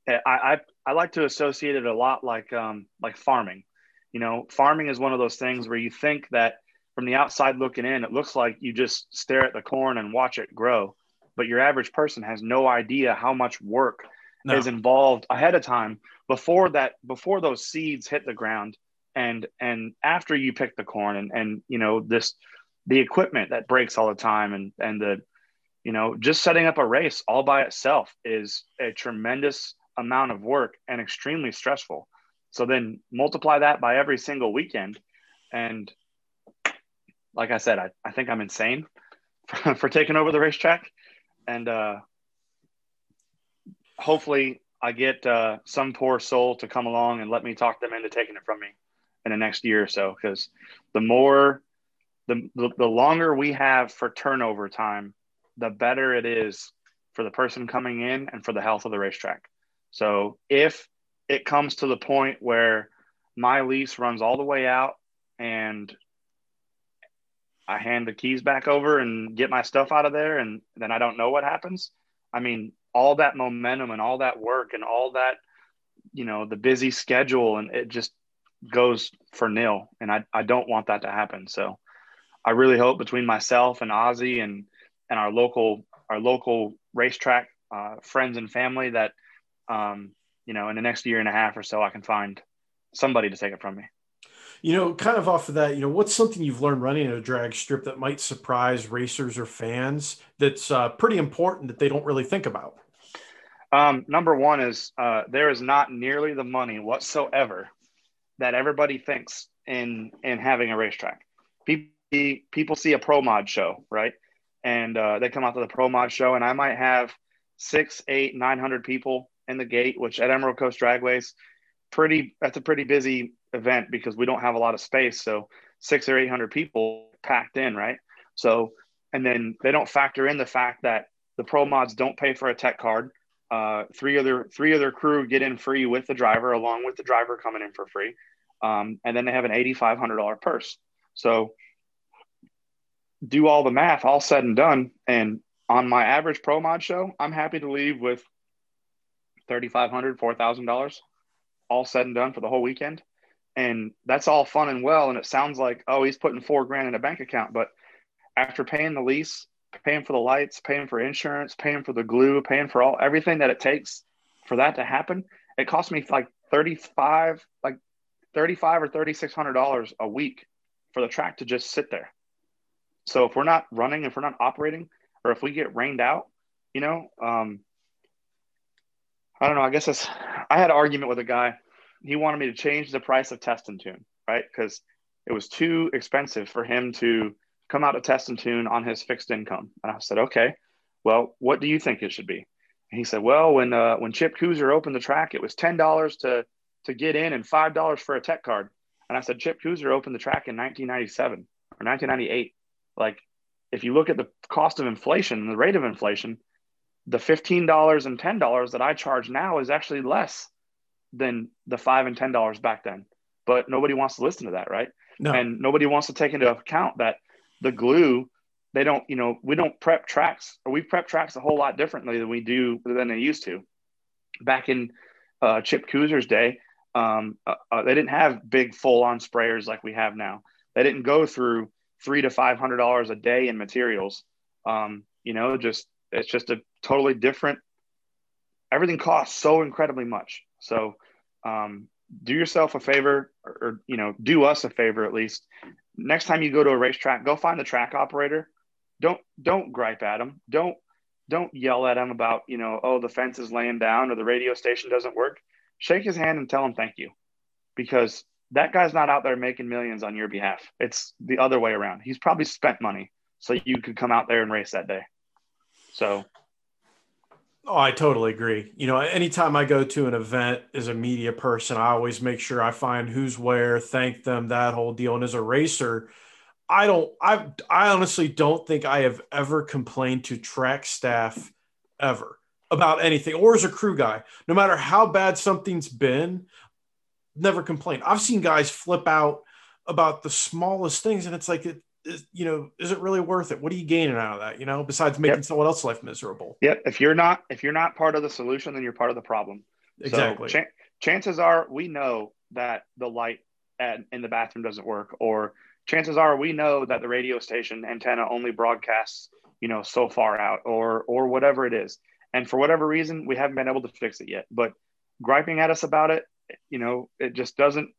I, I I like to associate it a lot like um, like farming. You know, farming is one of those things where you think that from the outside looking in, it looks like you just stare at the corn and watch it grow, but your average person has no idea how much work no. is involved ahead of time before that before those seeds hit the ground and and after you pick the corn and and you know this the equipment that breaks all the time and and the you know just setting up a race all by itself is a tremendous amount of work and extremely stressful so then multiply that by every single weekend and like i said i, I think i'm insane for, for taking over the racetrack and uh hopefully I get uh, some poor soul to come along and let me talk them into taking it from me in the next year or so. Because the more, the, the, the longer we have for turnover time, the better it is for the person coming in and for the health of the racetrack. So if it comes to the point where my lease runs all the way out and I hand the keys back over and get my stuff out of there and then I don't know what happens. I mean, all that momentum and all that work and all that, you know, the busy schedule and it just goes for nil. And I, I don't want that to happen. So I really hope between myself and Ozzy and, and our local, our local racetrack uh, friends and family that, um, you know, in the next year and a half or so, I can find somebody to take it from me.
You know, kind of off of that, you know, what's something you've learned running a drag strip that might surprise racers or fans that's uh, pretty important that they don't really think about?
Um, number one is uh, there is not nearly the money whatsoever that everybody thinks in in having a racetrack. People people see a pro mod show, right? And uh, they come out to the pro mod show, and I might have six, eight, nine hundred people in the gate, which at Emerald Coast Dragways, pretty that's a pretty busy event because we don't have a lot of space. So six or eight hundred people packed in, right? So and then they don't factor in the fact that the pro mods don't pay for a tech card. Uh, three other three other crew get in free with the driver, along with the driver coming in for free, um, and then they have an eighty five hundred dollar purse. So do all the math, all said and done, and on my average pro mod show, I'm happy to leave with thirty five hundred, four thousand dollars, all said and done for the whole weekend and that's all fun and well and it sounds like oh he's putting four grand in a bank account but after paying the lease paying for the lights paying for insurance paying for the glue paying for all everything that it takes for that to happen it cost me like 35 like 35 or 3600 dollars a week for the track to just sit there. So if we're not running if we're not operating or if we get rained out you know um i don't know i guess that's i had an argument with a guy he wanted me to change the price of test and tune, right? Because it was too expensive for him to come out to test and tune on his fixed income. And I said, okay, well, what do you think it should be? And he said, well, when uh, when Chip Kuser opened the track, it was ten dollars to to get in and five dollars for a tech card. And I said, Chip Kuser opened the track in 1997 or 1998. Like, if you look at the cost of inflation, the rate of inflation, the $15 and $10 that I charge now is actually less than the five and $10 back then. But nobody wants to listen to that, right? No. And nobody wants to take into account that the glue, they don't, you know, we don't prep tracks or we prep tracks a whole lot differently than we do than they used to. Back in uh, Chip Kuser's day, um, uh, uh, they didn't have big full on sprayers like we have now. They didn't go through three to five hundred dollars a day in materials. Um, you know, just it's just a totally different. Everything costs so incredibly much. So, um, do yourself a favor, or, or you know, do us a favor at least. Next time you go to a racetrack, go find the track operator. Don't don't gripe at them. Don't don't yell at him about you know oh the fence is laying down or the radio station doesn't work shake his hand and tell him thank you because that guy's not out there making millions on your behalf. It's the other way around. He's probably spent money so you could come out there and race that day. So
Oh, I totally agree. You know, anytime I go to an event as a media person, I always make sure I find who's where, thank them, that whole deal. And as a racer, I don't I I honestly don't think I have ever complained to track staff ever about anything or as a crew guy. No matter how bad something's been, never complain. I've seen guys flip out about the smallest things, and it's like, it, is, you know, is it really worth it? What are you gaining out of that? You know, besides making yep. someone else's life miserable.
Yeah, if you're not if you're not part of the solution, then you're part of the problem.
Exactly.
So, ch- chances are we know that the light at, in the bathroom doesn't work, or chances are we know that the radio station antenna only broadcasts, you know, so far out, or or whatever it is. And for whatever reason, we haven't been able to fix it yet. But griping at us about it, you know, it just doesn't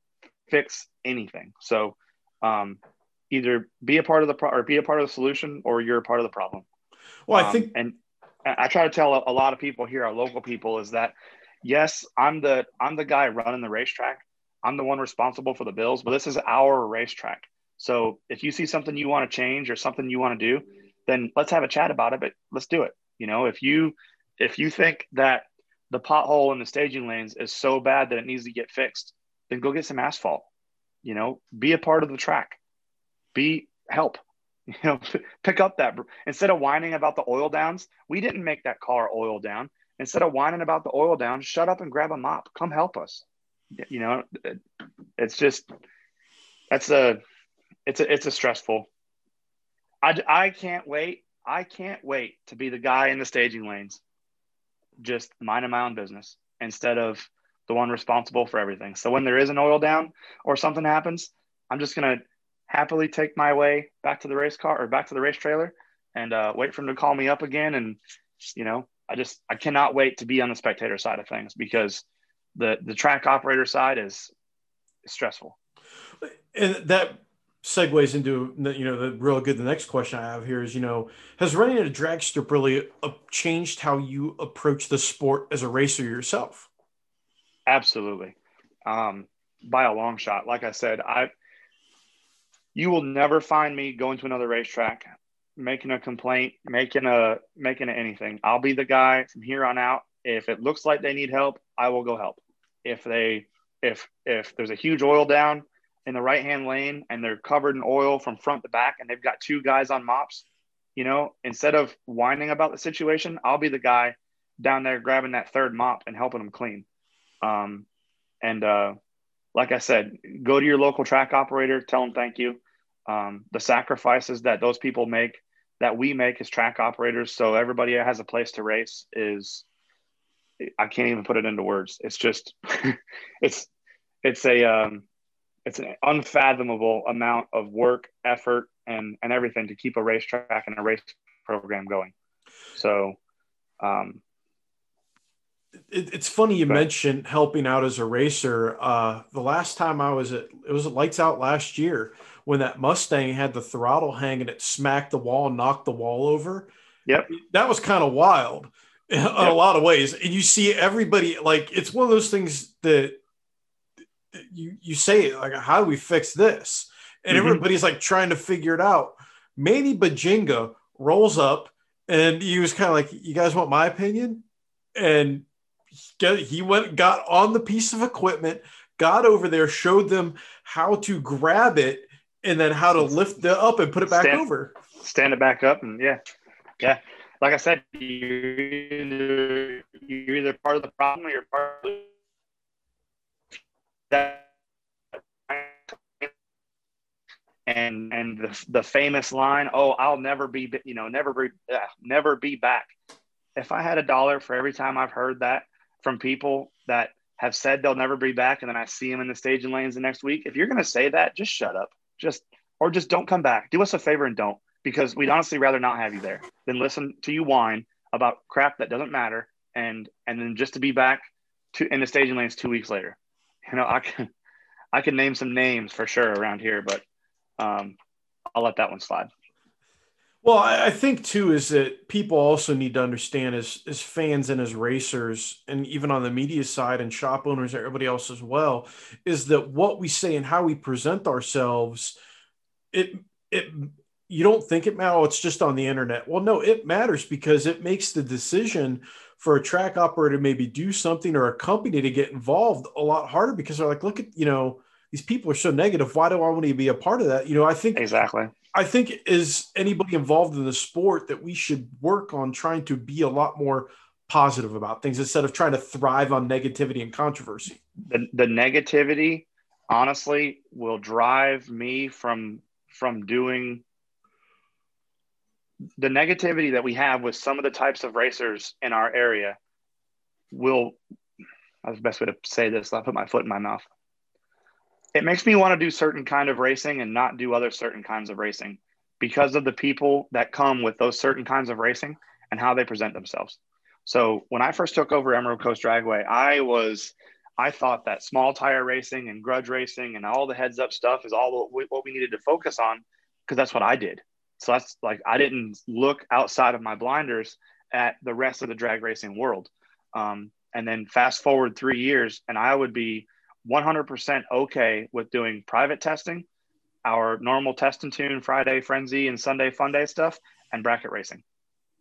fix anything. So um, either be a part of the pro- or be a part of the solution, or you're a part of the problem.
Well, I um, think,
and I try to tell a, a lot of people here, our local people, is that yes, I'm the I'm the guy running the racetrack. I'm the one responsible for the bills, but this is our racetrack. So if you see something you want to change or something you want to do, then let's have a chat about it. But let's do it. You know, if you if you think that the pothole in the staging lanes is so bad that it needs to get fixed, then go get some asphalt. You know, be a part of the track. Be help. You know, pick up that instead of whining about the oil downs. We didn't make that car oil down. Instead of whining about the oil down, shut up and grab a mop. Come help us. You know, it's just that's a it's a it's a stressful. I I can't wait. I can't wait to be the guy in the staging lanes just minding my own business instead of the one responsible for everything. So when there is an oil down or something happens, I'm just gonna happily take my way back to the race car or back to the race trailer and uh, wait for him to call me up again. And you know, I just I cannot wait to be on the spectator side of things because the the track operator side is, stressful.
And that segues into you know the real good the next question i have here is you know has running a drag strip really uh, changed how you approach the sport as a racer yourself
absolutely um, by a long shot like i said i you will never find me going to another racetrack making a complaint making a making a anything i'll be the guy from here on out if it looks like they need help i will go help if they if if there's a huge oil down in the right hand lane and they're covered in oil from front to back and they've got two guys on mops, you know, instead of whining about the situation, I'll be the guy down there grabbing that third mop and helping them clean. Um, and uh, like I said, go to your local track operator, tell them thank you. Um, the sacrifices that those people make, that we make as track operators, so everybody has a place to race, is I can't even put it into words. It's just, it's, it's a, um, it's an unfathomable amount of work, effort, and and everything to keep a racetrack and a race program going. So, um,
it, it's funny you mentioned helping out as a racer. Uh, the last time I was at it was at Lights Out last year when that Mustang had the throttle hanging, it smacked the wall and knocked the wall over.
Yep,
that was kind of wild in yep. a lot of ways. And you see everybody like it's one of those things that you you say like how do we fix this and mm-hmm. everybody's like trying to figure it out maybe bajinga rolls up and he was kind of like you guys want my opinion and he went got on the piece of equipment got over there, showed them how to grab it and then how to lift it up and put it back
stand,
over.
Stand it back up and yeah. Yeah. Like I said, you're either, you're either part of the problem or you're part of that and and the, the famous line oh i'll never be you know never be uh, never be back if i had a dollar for every time i've heard that from people that have said they'll never be back and then i see them in the staging lanes the next week. If you're going to say that just shut up. Just or just don't come back. Do us a favor and don't because we'd honestly rather not have you there than listen to you whine about crap that doesn't matter and and then just to be back to in the staging lanes two weeks later. You know i can i can name some names for sure around here but um, I'll let that one slide.
Well, I think too is that people also need to understand as as fans and as racers, and even on the media side and shop owners everybody else as well, is that what we say and how we present ourselves, it it you don't think it matters. Oh, it's just on the internet. Well, no, it matters because it makes the decision for a track operator to maybe do something or a company to get involved a lot harder because they're like, look at you know these people are so negative. Why do I want to be a part of that? You know, I think
exactly.
I think is anybody involved in the sport that we should work on trying to be a lot more positive about things instead of trying to thrive on negativity and controversy.
The, the negativity, honestly, will drive me from from doing the negativity that we have with some of the types of racers in our area will that's the best way to say this. I'll put my foot in my mouth it makes me want to do certain kind of racing and not do other certain kinds of racing because of the people that come with those certain kinds of racing and how they present themselves. So when I first took over Emerald Coast Dragway, I was I thought that small tire racing and grudge racing and all the heads up stuff is all what we needed to focus on because that's what I did. So that's like I didn't look outside of my blinders at the rest of the drag racing world. Um, and then fast forward three years, and I would be 100% okay with doing private testing, our normal test and tune Friday frenzy and Sunday fun day stuff, and bracket racing,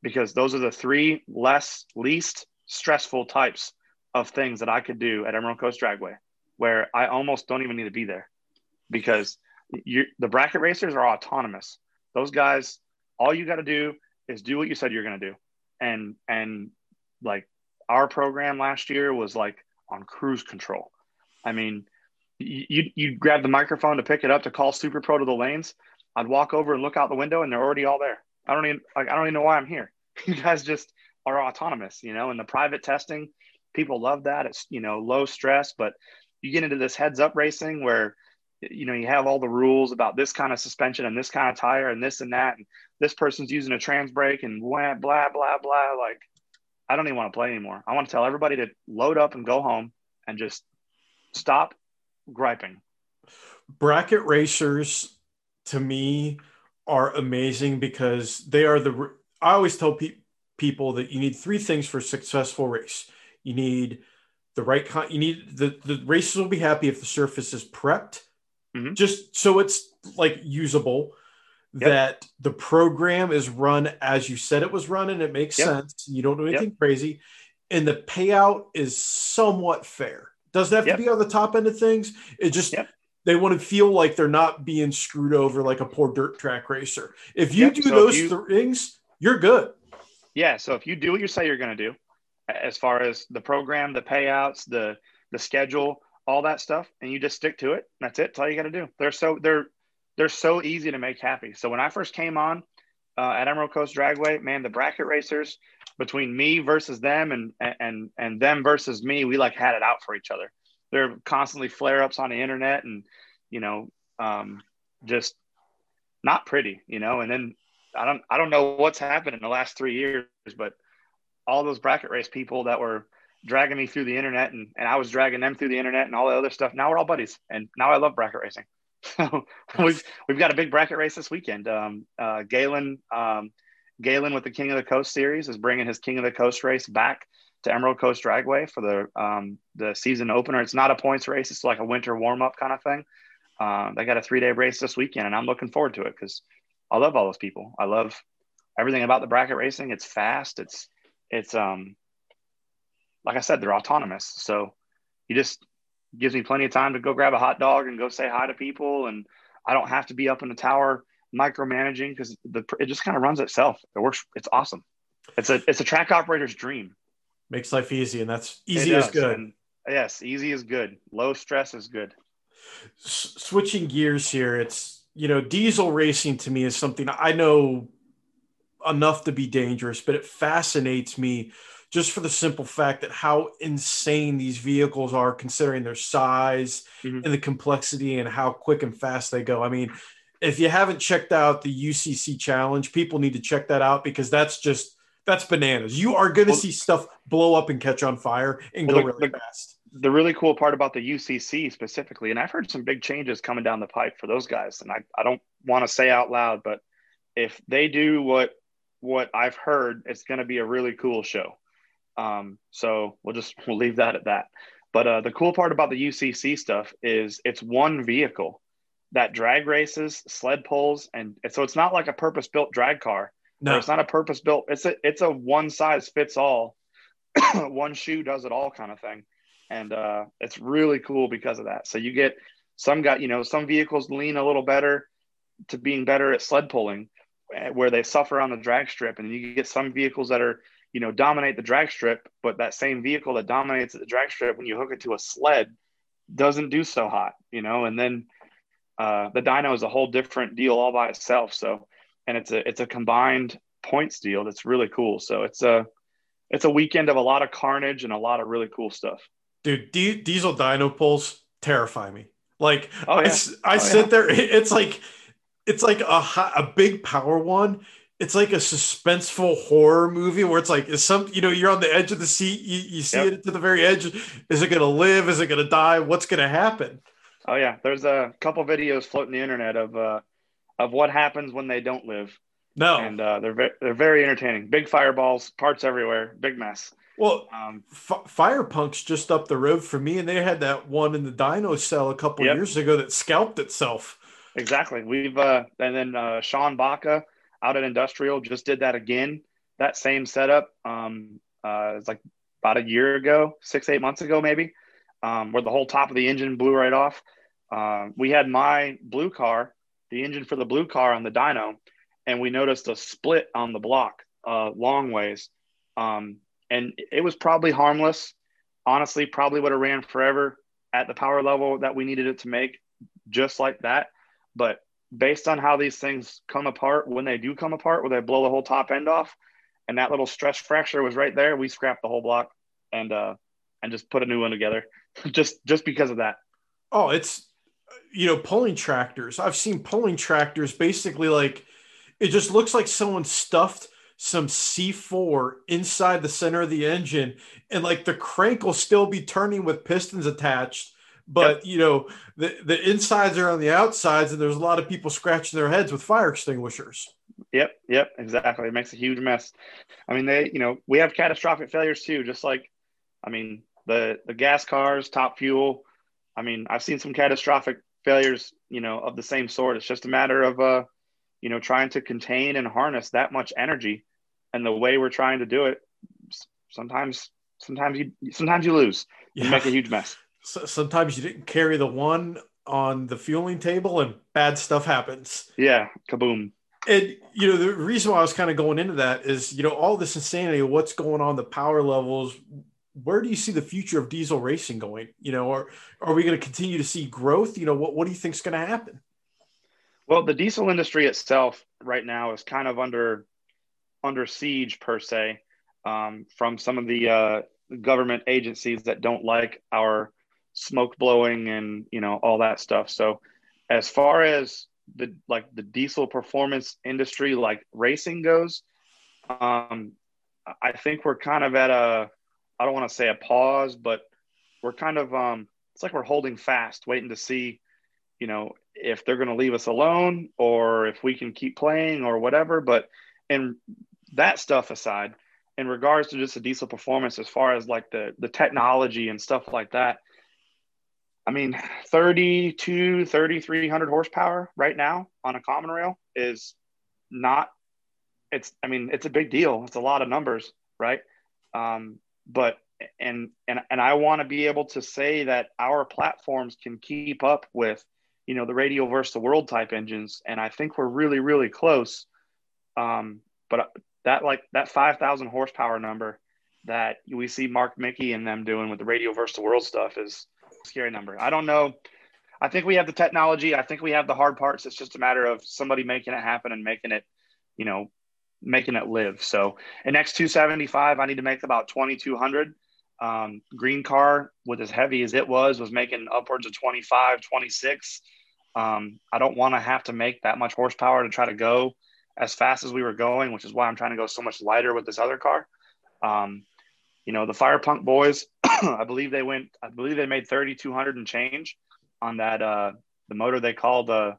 because those are the three less least stressful types of things that I could do at Emerald Coast Dragway, where I almost don't even need to be there, because you the bracket racers are autonomous. Those guys, all you got to do is do what you said you're going to do, and and like our program last year was like on cruise control I mean, you you grab the microphone to pick it up to call Super Pro to the lanes. I'd walk over and look out the window, and they're already all there. I don't even like, I don't even know why I'm here. You guys just are autonomous, you know. And the private testing, people love that. It's you know low stress, but you get into this heads up racing where you know you have all the rules about this kind of suspension and this kind of tire and this and that, and this person's using a trans brake and blah blah blah blah. Like, I don't even want to play anymore. I want to tell everybody to load up and go home and just stop griping.
Bracket racers, to me, are amazing because they are the. I always tell pe- people that you need three things for a successful race. You need the right kind. You need the the racers will be happy if the surface is prepped, mm-hmm. just so it's like usable. Yep. That the program is run as you said it was run, and it makes yep. sense. You don't do anything yep. crazy, and the payout is somewhat fair. Doesn't have yep. to be on the top end of things. It just yep. they want to feel like they're not being screwed over like a poor dirt track racer. If you yep. do so those you, things, you're good.
Yeah. So if you do what you say you're going to do, as far as the program, the payouts, the the schedule, all that stuff, and you just stick to it, that's it. That's all you got to do. They're so they're they're so easy to make happy. So when I first came on uh, at Emerald Coast Dragway, man, the bracket racers between me versus them and and and them versus me, we like had it out for each other. There are constantly flare ups on the internet and you know um, just not pretty, you know. And then I don't I don't know what's happened in the last three years, but all those bracket race people that were dragging me through the internet and, and I was dragging them through the internet and all the other stuff. Now we're all buddies and now I love bracket racing. So we've we've got a big bracket race this weekend. Um, uh, Galen um, Galen with the King of the Coast series is bringing his King of the Coast race back to Emerald Coast Dragway for the um, the season opener. It's not a points race; it's like a winter warm up kind of thing. Uh, they got a three day race this weekend, and I'm looking forward to it because I love all those people. I love everything about the bracket racing. It's fast. It's it's um like I said, they're autonomous. So you just gives me plenty of time to go grab a hot dog and go say hi to people. And I don't have to be up in the tower micromanaging because the it just kind of runs itself. It works. It's awesome. It's a it's a track operator's dream.
Makes life easy, and that's easy is good. And
yes, easy is good. Low stress is good.
S- switching gears here, it's you know diesel racing to me is something I know enough to be dangerous, but it fascinates me just for the simple fact that how insane these vehicles are considering their size mm-hmm. and the complexity and how quick and fast they go. I mean, if you haven't checked out the UCC challenge, people need to check that out because that's just that's bananas. You are going to well, see stuff blow up and catch on fire and well, go really the, fast.
The really cool part about the UCC specifically, and I've heard some big changes coming down the pipe for those guys, and I, I don't want to say out loud, but if they do what what I've heard, it's going to be a really cool show. Um, so we'll just we'll leave that at that. But uh, the cool part about the UCC stuff is it's one vehicle that drag races, sled pulls, and so it's not like a purpose built drag car. No, it's not a purpose built. It's a it's a one size fits all, one shoe does it all kind of thing, and uh, it's really cool because of that. So you get some got you know some vehicles lean a little better to being better at sled pulling, eh, where they suffer on the drag strip, and you get some vehicles that are you know, dominate the drag strip, but that same vehicle that dominates the drag strip when you hook it to a sled doesn't do so hot, you know, and then uh, the dyno is a whole different deal all by itself. So, and it's a it's a combined points deal that's really cool. So it's a it's a weekend of a lot of carnage and a lot of really cool stuff.
Dude, D- diesel dyno pulls terrify me. Like oh, yeah. I, I oh, sit yeah. there, it's like it's like a a big power one it's like a suspenseful horror movie where it's like is some you know you're on the edge of the seat you, you see yep. it to the very edge is it going to live is it going to die what's going to happen
oh yeah there's a couple videos floating the internet of uh of what happens when they don't live
no
and uh, they're ve- they're very entertaining big fireballs parts everywhere big mess
well um, F- FirePunk's just up the road from me and they had that one in the dyno cell a couple yep. years ago that scalped itself
exactly we've uh and then uh sean baca out at Industrial just did that again. That same setup. Um, uh, it's like about a year ago, six eight months ago maybe, um, where the whole top of the engine blew right off. Uh, we had my blue car, the engine for the blue car on the dyno, and we noticed a split on the block uh, long ways. Um, and it was probably harmless. Honestly, probably would have ran forever at the power level that we needed it to make, just like that. But based on how these things come apart, when they do come apart, where they blow the whole top end off, and that little stress fracture was right there, we scrapped the whole block and uh, and just put a new one together, just just because of that.
Oh, it's you know pulling tractors. I've seen pulling tractors basically like it just looks like someone stuffed some C4 inside the center of the engine, and like the crank will still be turning with pistons attached but yep. you know the the insides are on the outsides and there's a lot of people scratching their heads with fire extinguishers
yep yep exactly it makes a huge mess i mean they you know we have catastrophic failures too just like i mean the the gas cars top fuel i mean i've seen some catastrophic failures you know of the same sort it's just a matter of uh you know trying to contain and harness that much energy and the way we're trying to do it sometimes sometimes you sometimes you lose you yeah. make a huge mess
so sometimes you didn't carry the one on the fueling table and bad stuff happens.
Yeah, kaboom.
And you know the reason why I was kind of going into that is you know all this insanity, what's going on, the power levels. Where do you see the future of diesel racing going? You know, or are we going to continue to see growth? You know, what what do you think is going to happen?
Well, the diesel industry itself right now is kind of under under siege per se um, from some of the uh, government agencies that don't like our smoke blowing and you know all that stuff so as far as the like the diesel performance industry like racing goes um i think we're kind of at a i don't want to say a pause but we're kind of um it's like we're holding fast waiting to see you know if they're going to leave us alone or if we can keep playing or whatever but and that stuff aside in regards to just the diesel performance as far as like the the technology and stuff like that I mean, 32, 3,300 horsepower right now on a common rail is not, it's, I mean, it's a big deal. It's a lot of numbers, right? Um, but and and and I want to be able to say that our platforms can keep up with, you know, the radial versus the world type engines, and I think we're really really close. Um, but that like that five thousand horsepower number that we see Mark Micke and them doing with the radial versus the world stuff is scary number. I don't know. I think we have the technology. I think we have the hard parts. It's just a matter of somebody making it happen and making it, you know, making it live. So an X275, I need to make about 2,200. Um, green car with as heavy as it was was making upwards of 25 26 um, i don't want to have to make that much horsepower to try to go as fast as we were going which is why i'm trying to go so much lighter with this other car um, you know the FirePunk boys i believe they went i believe they made 3200 and change on that uh the motor they called the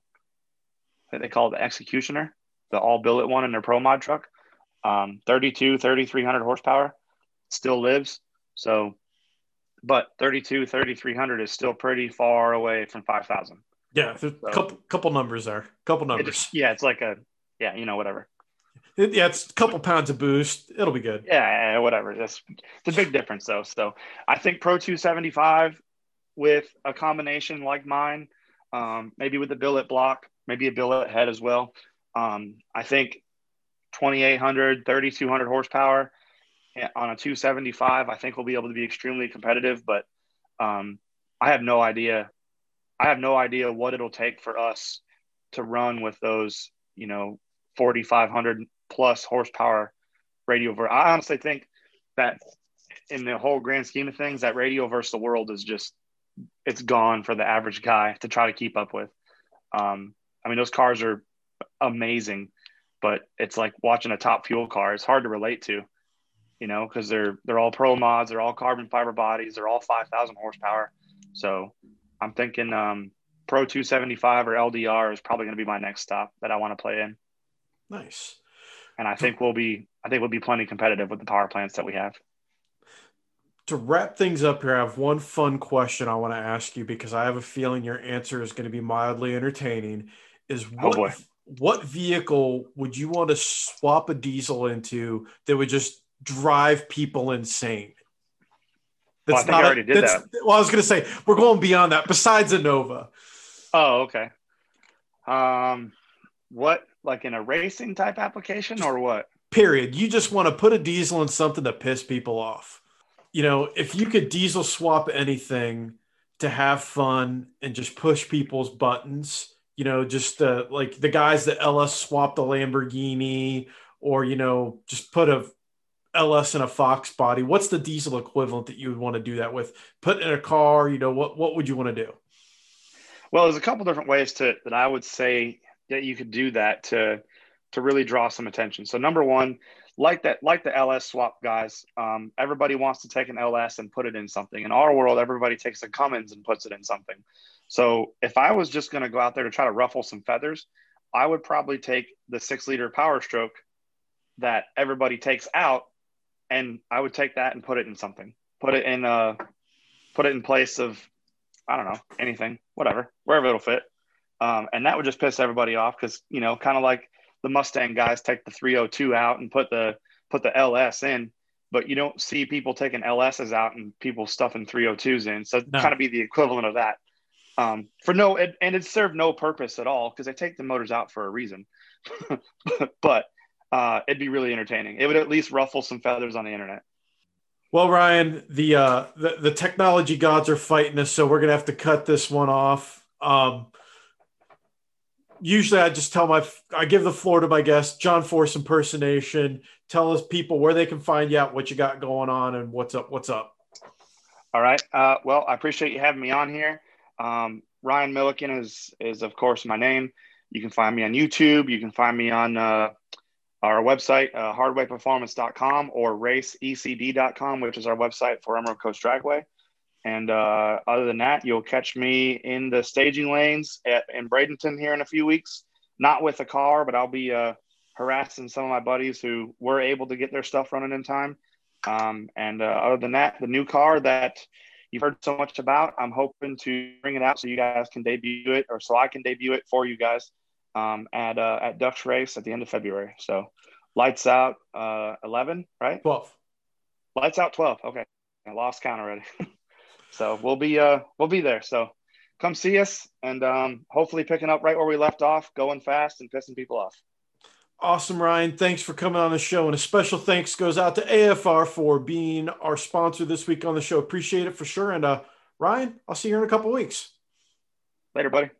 they called the executioner the all billet one in their pro mod truck um 32 3300 horsepower still lives so, but 32, 3,300 is still pretty far away from 5,000.
Yeah, there's so, a couple, couple numbers there. Couple numbers.
It yeah, it's like a, yeah, you know, whatever.
It, yeah, it's a couple pounds of boost. It'll be good.
Yeah, whatever. That's it's a big difference though. So I think Pro 275 with a combination like mine, um, maybe with a billet block, maybe a billet head as well. Um, I think 2800, 3200 horsepower on a 275, I think we'll be able to be extremely competitive. But um, I have no idea. I have no idea what it'll take for us to run with those, you know, 4,500 plus horsepower radial. Ver- I honestly think that in the whole grand scheme of things, that radial versus the world is just it's gone for the average guy to try to keep up with. Um, I mean, those cars are amazing, but it's like watching a top fuel car. It's hard to relate to you know, because they're they're all pro mods, they're all carbon fiber bodies, they're all five thousand horsepower. So I'm thinking um, Pro 275 or LDR is probably going to be my next stop that I want to play in.
Nice.
And I think we'll be I think we'll be plenty competitive with the power plants that we have.
To wrap things up here, I have one fun question I want to ask you because I have a feeling your answer is going to be mildly entertaining. Is oh, what oh what vehicle would you want to swap a diesel into that would just drive people insane.
That's well, I not. already did that.
Well, I was going to say we're going beyond that. Besides a Nova.
Oh, okay. Um, what like in a racing type application or what?
Period. You just want to put a diesel in something to piss people off. You know, if you could diesel swap anything to have fun and just push people's buttons, you know, just uh, like the guys that LS swapped the Lamborghini, or you know, just put a LS in a Fox body, what's the diesel equivalent that you would want to do that with? Put in a car, you know, what what would you want to do?
Well, there's a couple different ways to that I would say that you could do that to to really draw some attention. So number one, like that, like the LS swap guys, um, everybody wants to take an LS and put it in something. In our world, everybody takes a Cummins and puts it in something. So if I was just going to go out there to try to ruffle some feathers, I would probably take the six liter Power Stroke that everybody takes out and I would take that and put it in something. Put it in a, put it in place of I don't know, anything, whatever, wherever it'll fit. Um, and that would just piss everybody off because you know, kind of like the Mustang guys take the 302 out and put the put the LS in, but you don't see people taking LSs out and people stuffing 302s in. So no. kind of be the equivalent of that. Um, for no, and it served no purpose at all because they take the motors out for a reason. but uh, it'd be really entertaining. It would at least ruffle some feathers on the internet.
Well, Ryan, the uh, the, the technology gods are fighting us, so we're gonna have to cut this one off. Um, usually, I just tell my I give the floor to my guest, John Force impersonation. Tell us people where they can find you out, what you got going on, and what's up. What's up?
All right. Uh, well, I appreciate you having me on here. Um, Ryan Milliken is is of course my name. You can find me on YouTube. You can find me on uh, our website, uh, hardwayperformance.com or raceecd.com, which is our website for Emerald Coast Dragway. And uh, other than that, you'll catch me in the staging lanes at, in Bradenton here in a few weeks. Not with a car, but I'll be uh, harassing some of my buddies who were able to get their stuff running in time. Um, and uh, other than that, the new car that you've heard so much about, I'm hoping to bring it out so you guys can debut it, or so I can debut it for you guys um, at uh, at Ducks Race at the end of February. So lights out uh, 11, right?
12.
Lights out 12. Okay. I lost count already. so we'll be uh we'll be there. So come see us and um, hopefully picking up right where we left off, going fast and pissing people off.
Awesome, Ryan. Thanks for coming on the show. And a special thanks goes out to AFR for being our sponsor this week on the show. Appreciate it for sure. And uh, Ryan, I'll see you in a couple weeks.
Later, buddy.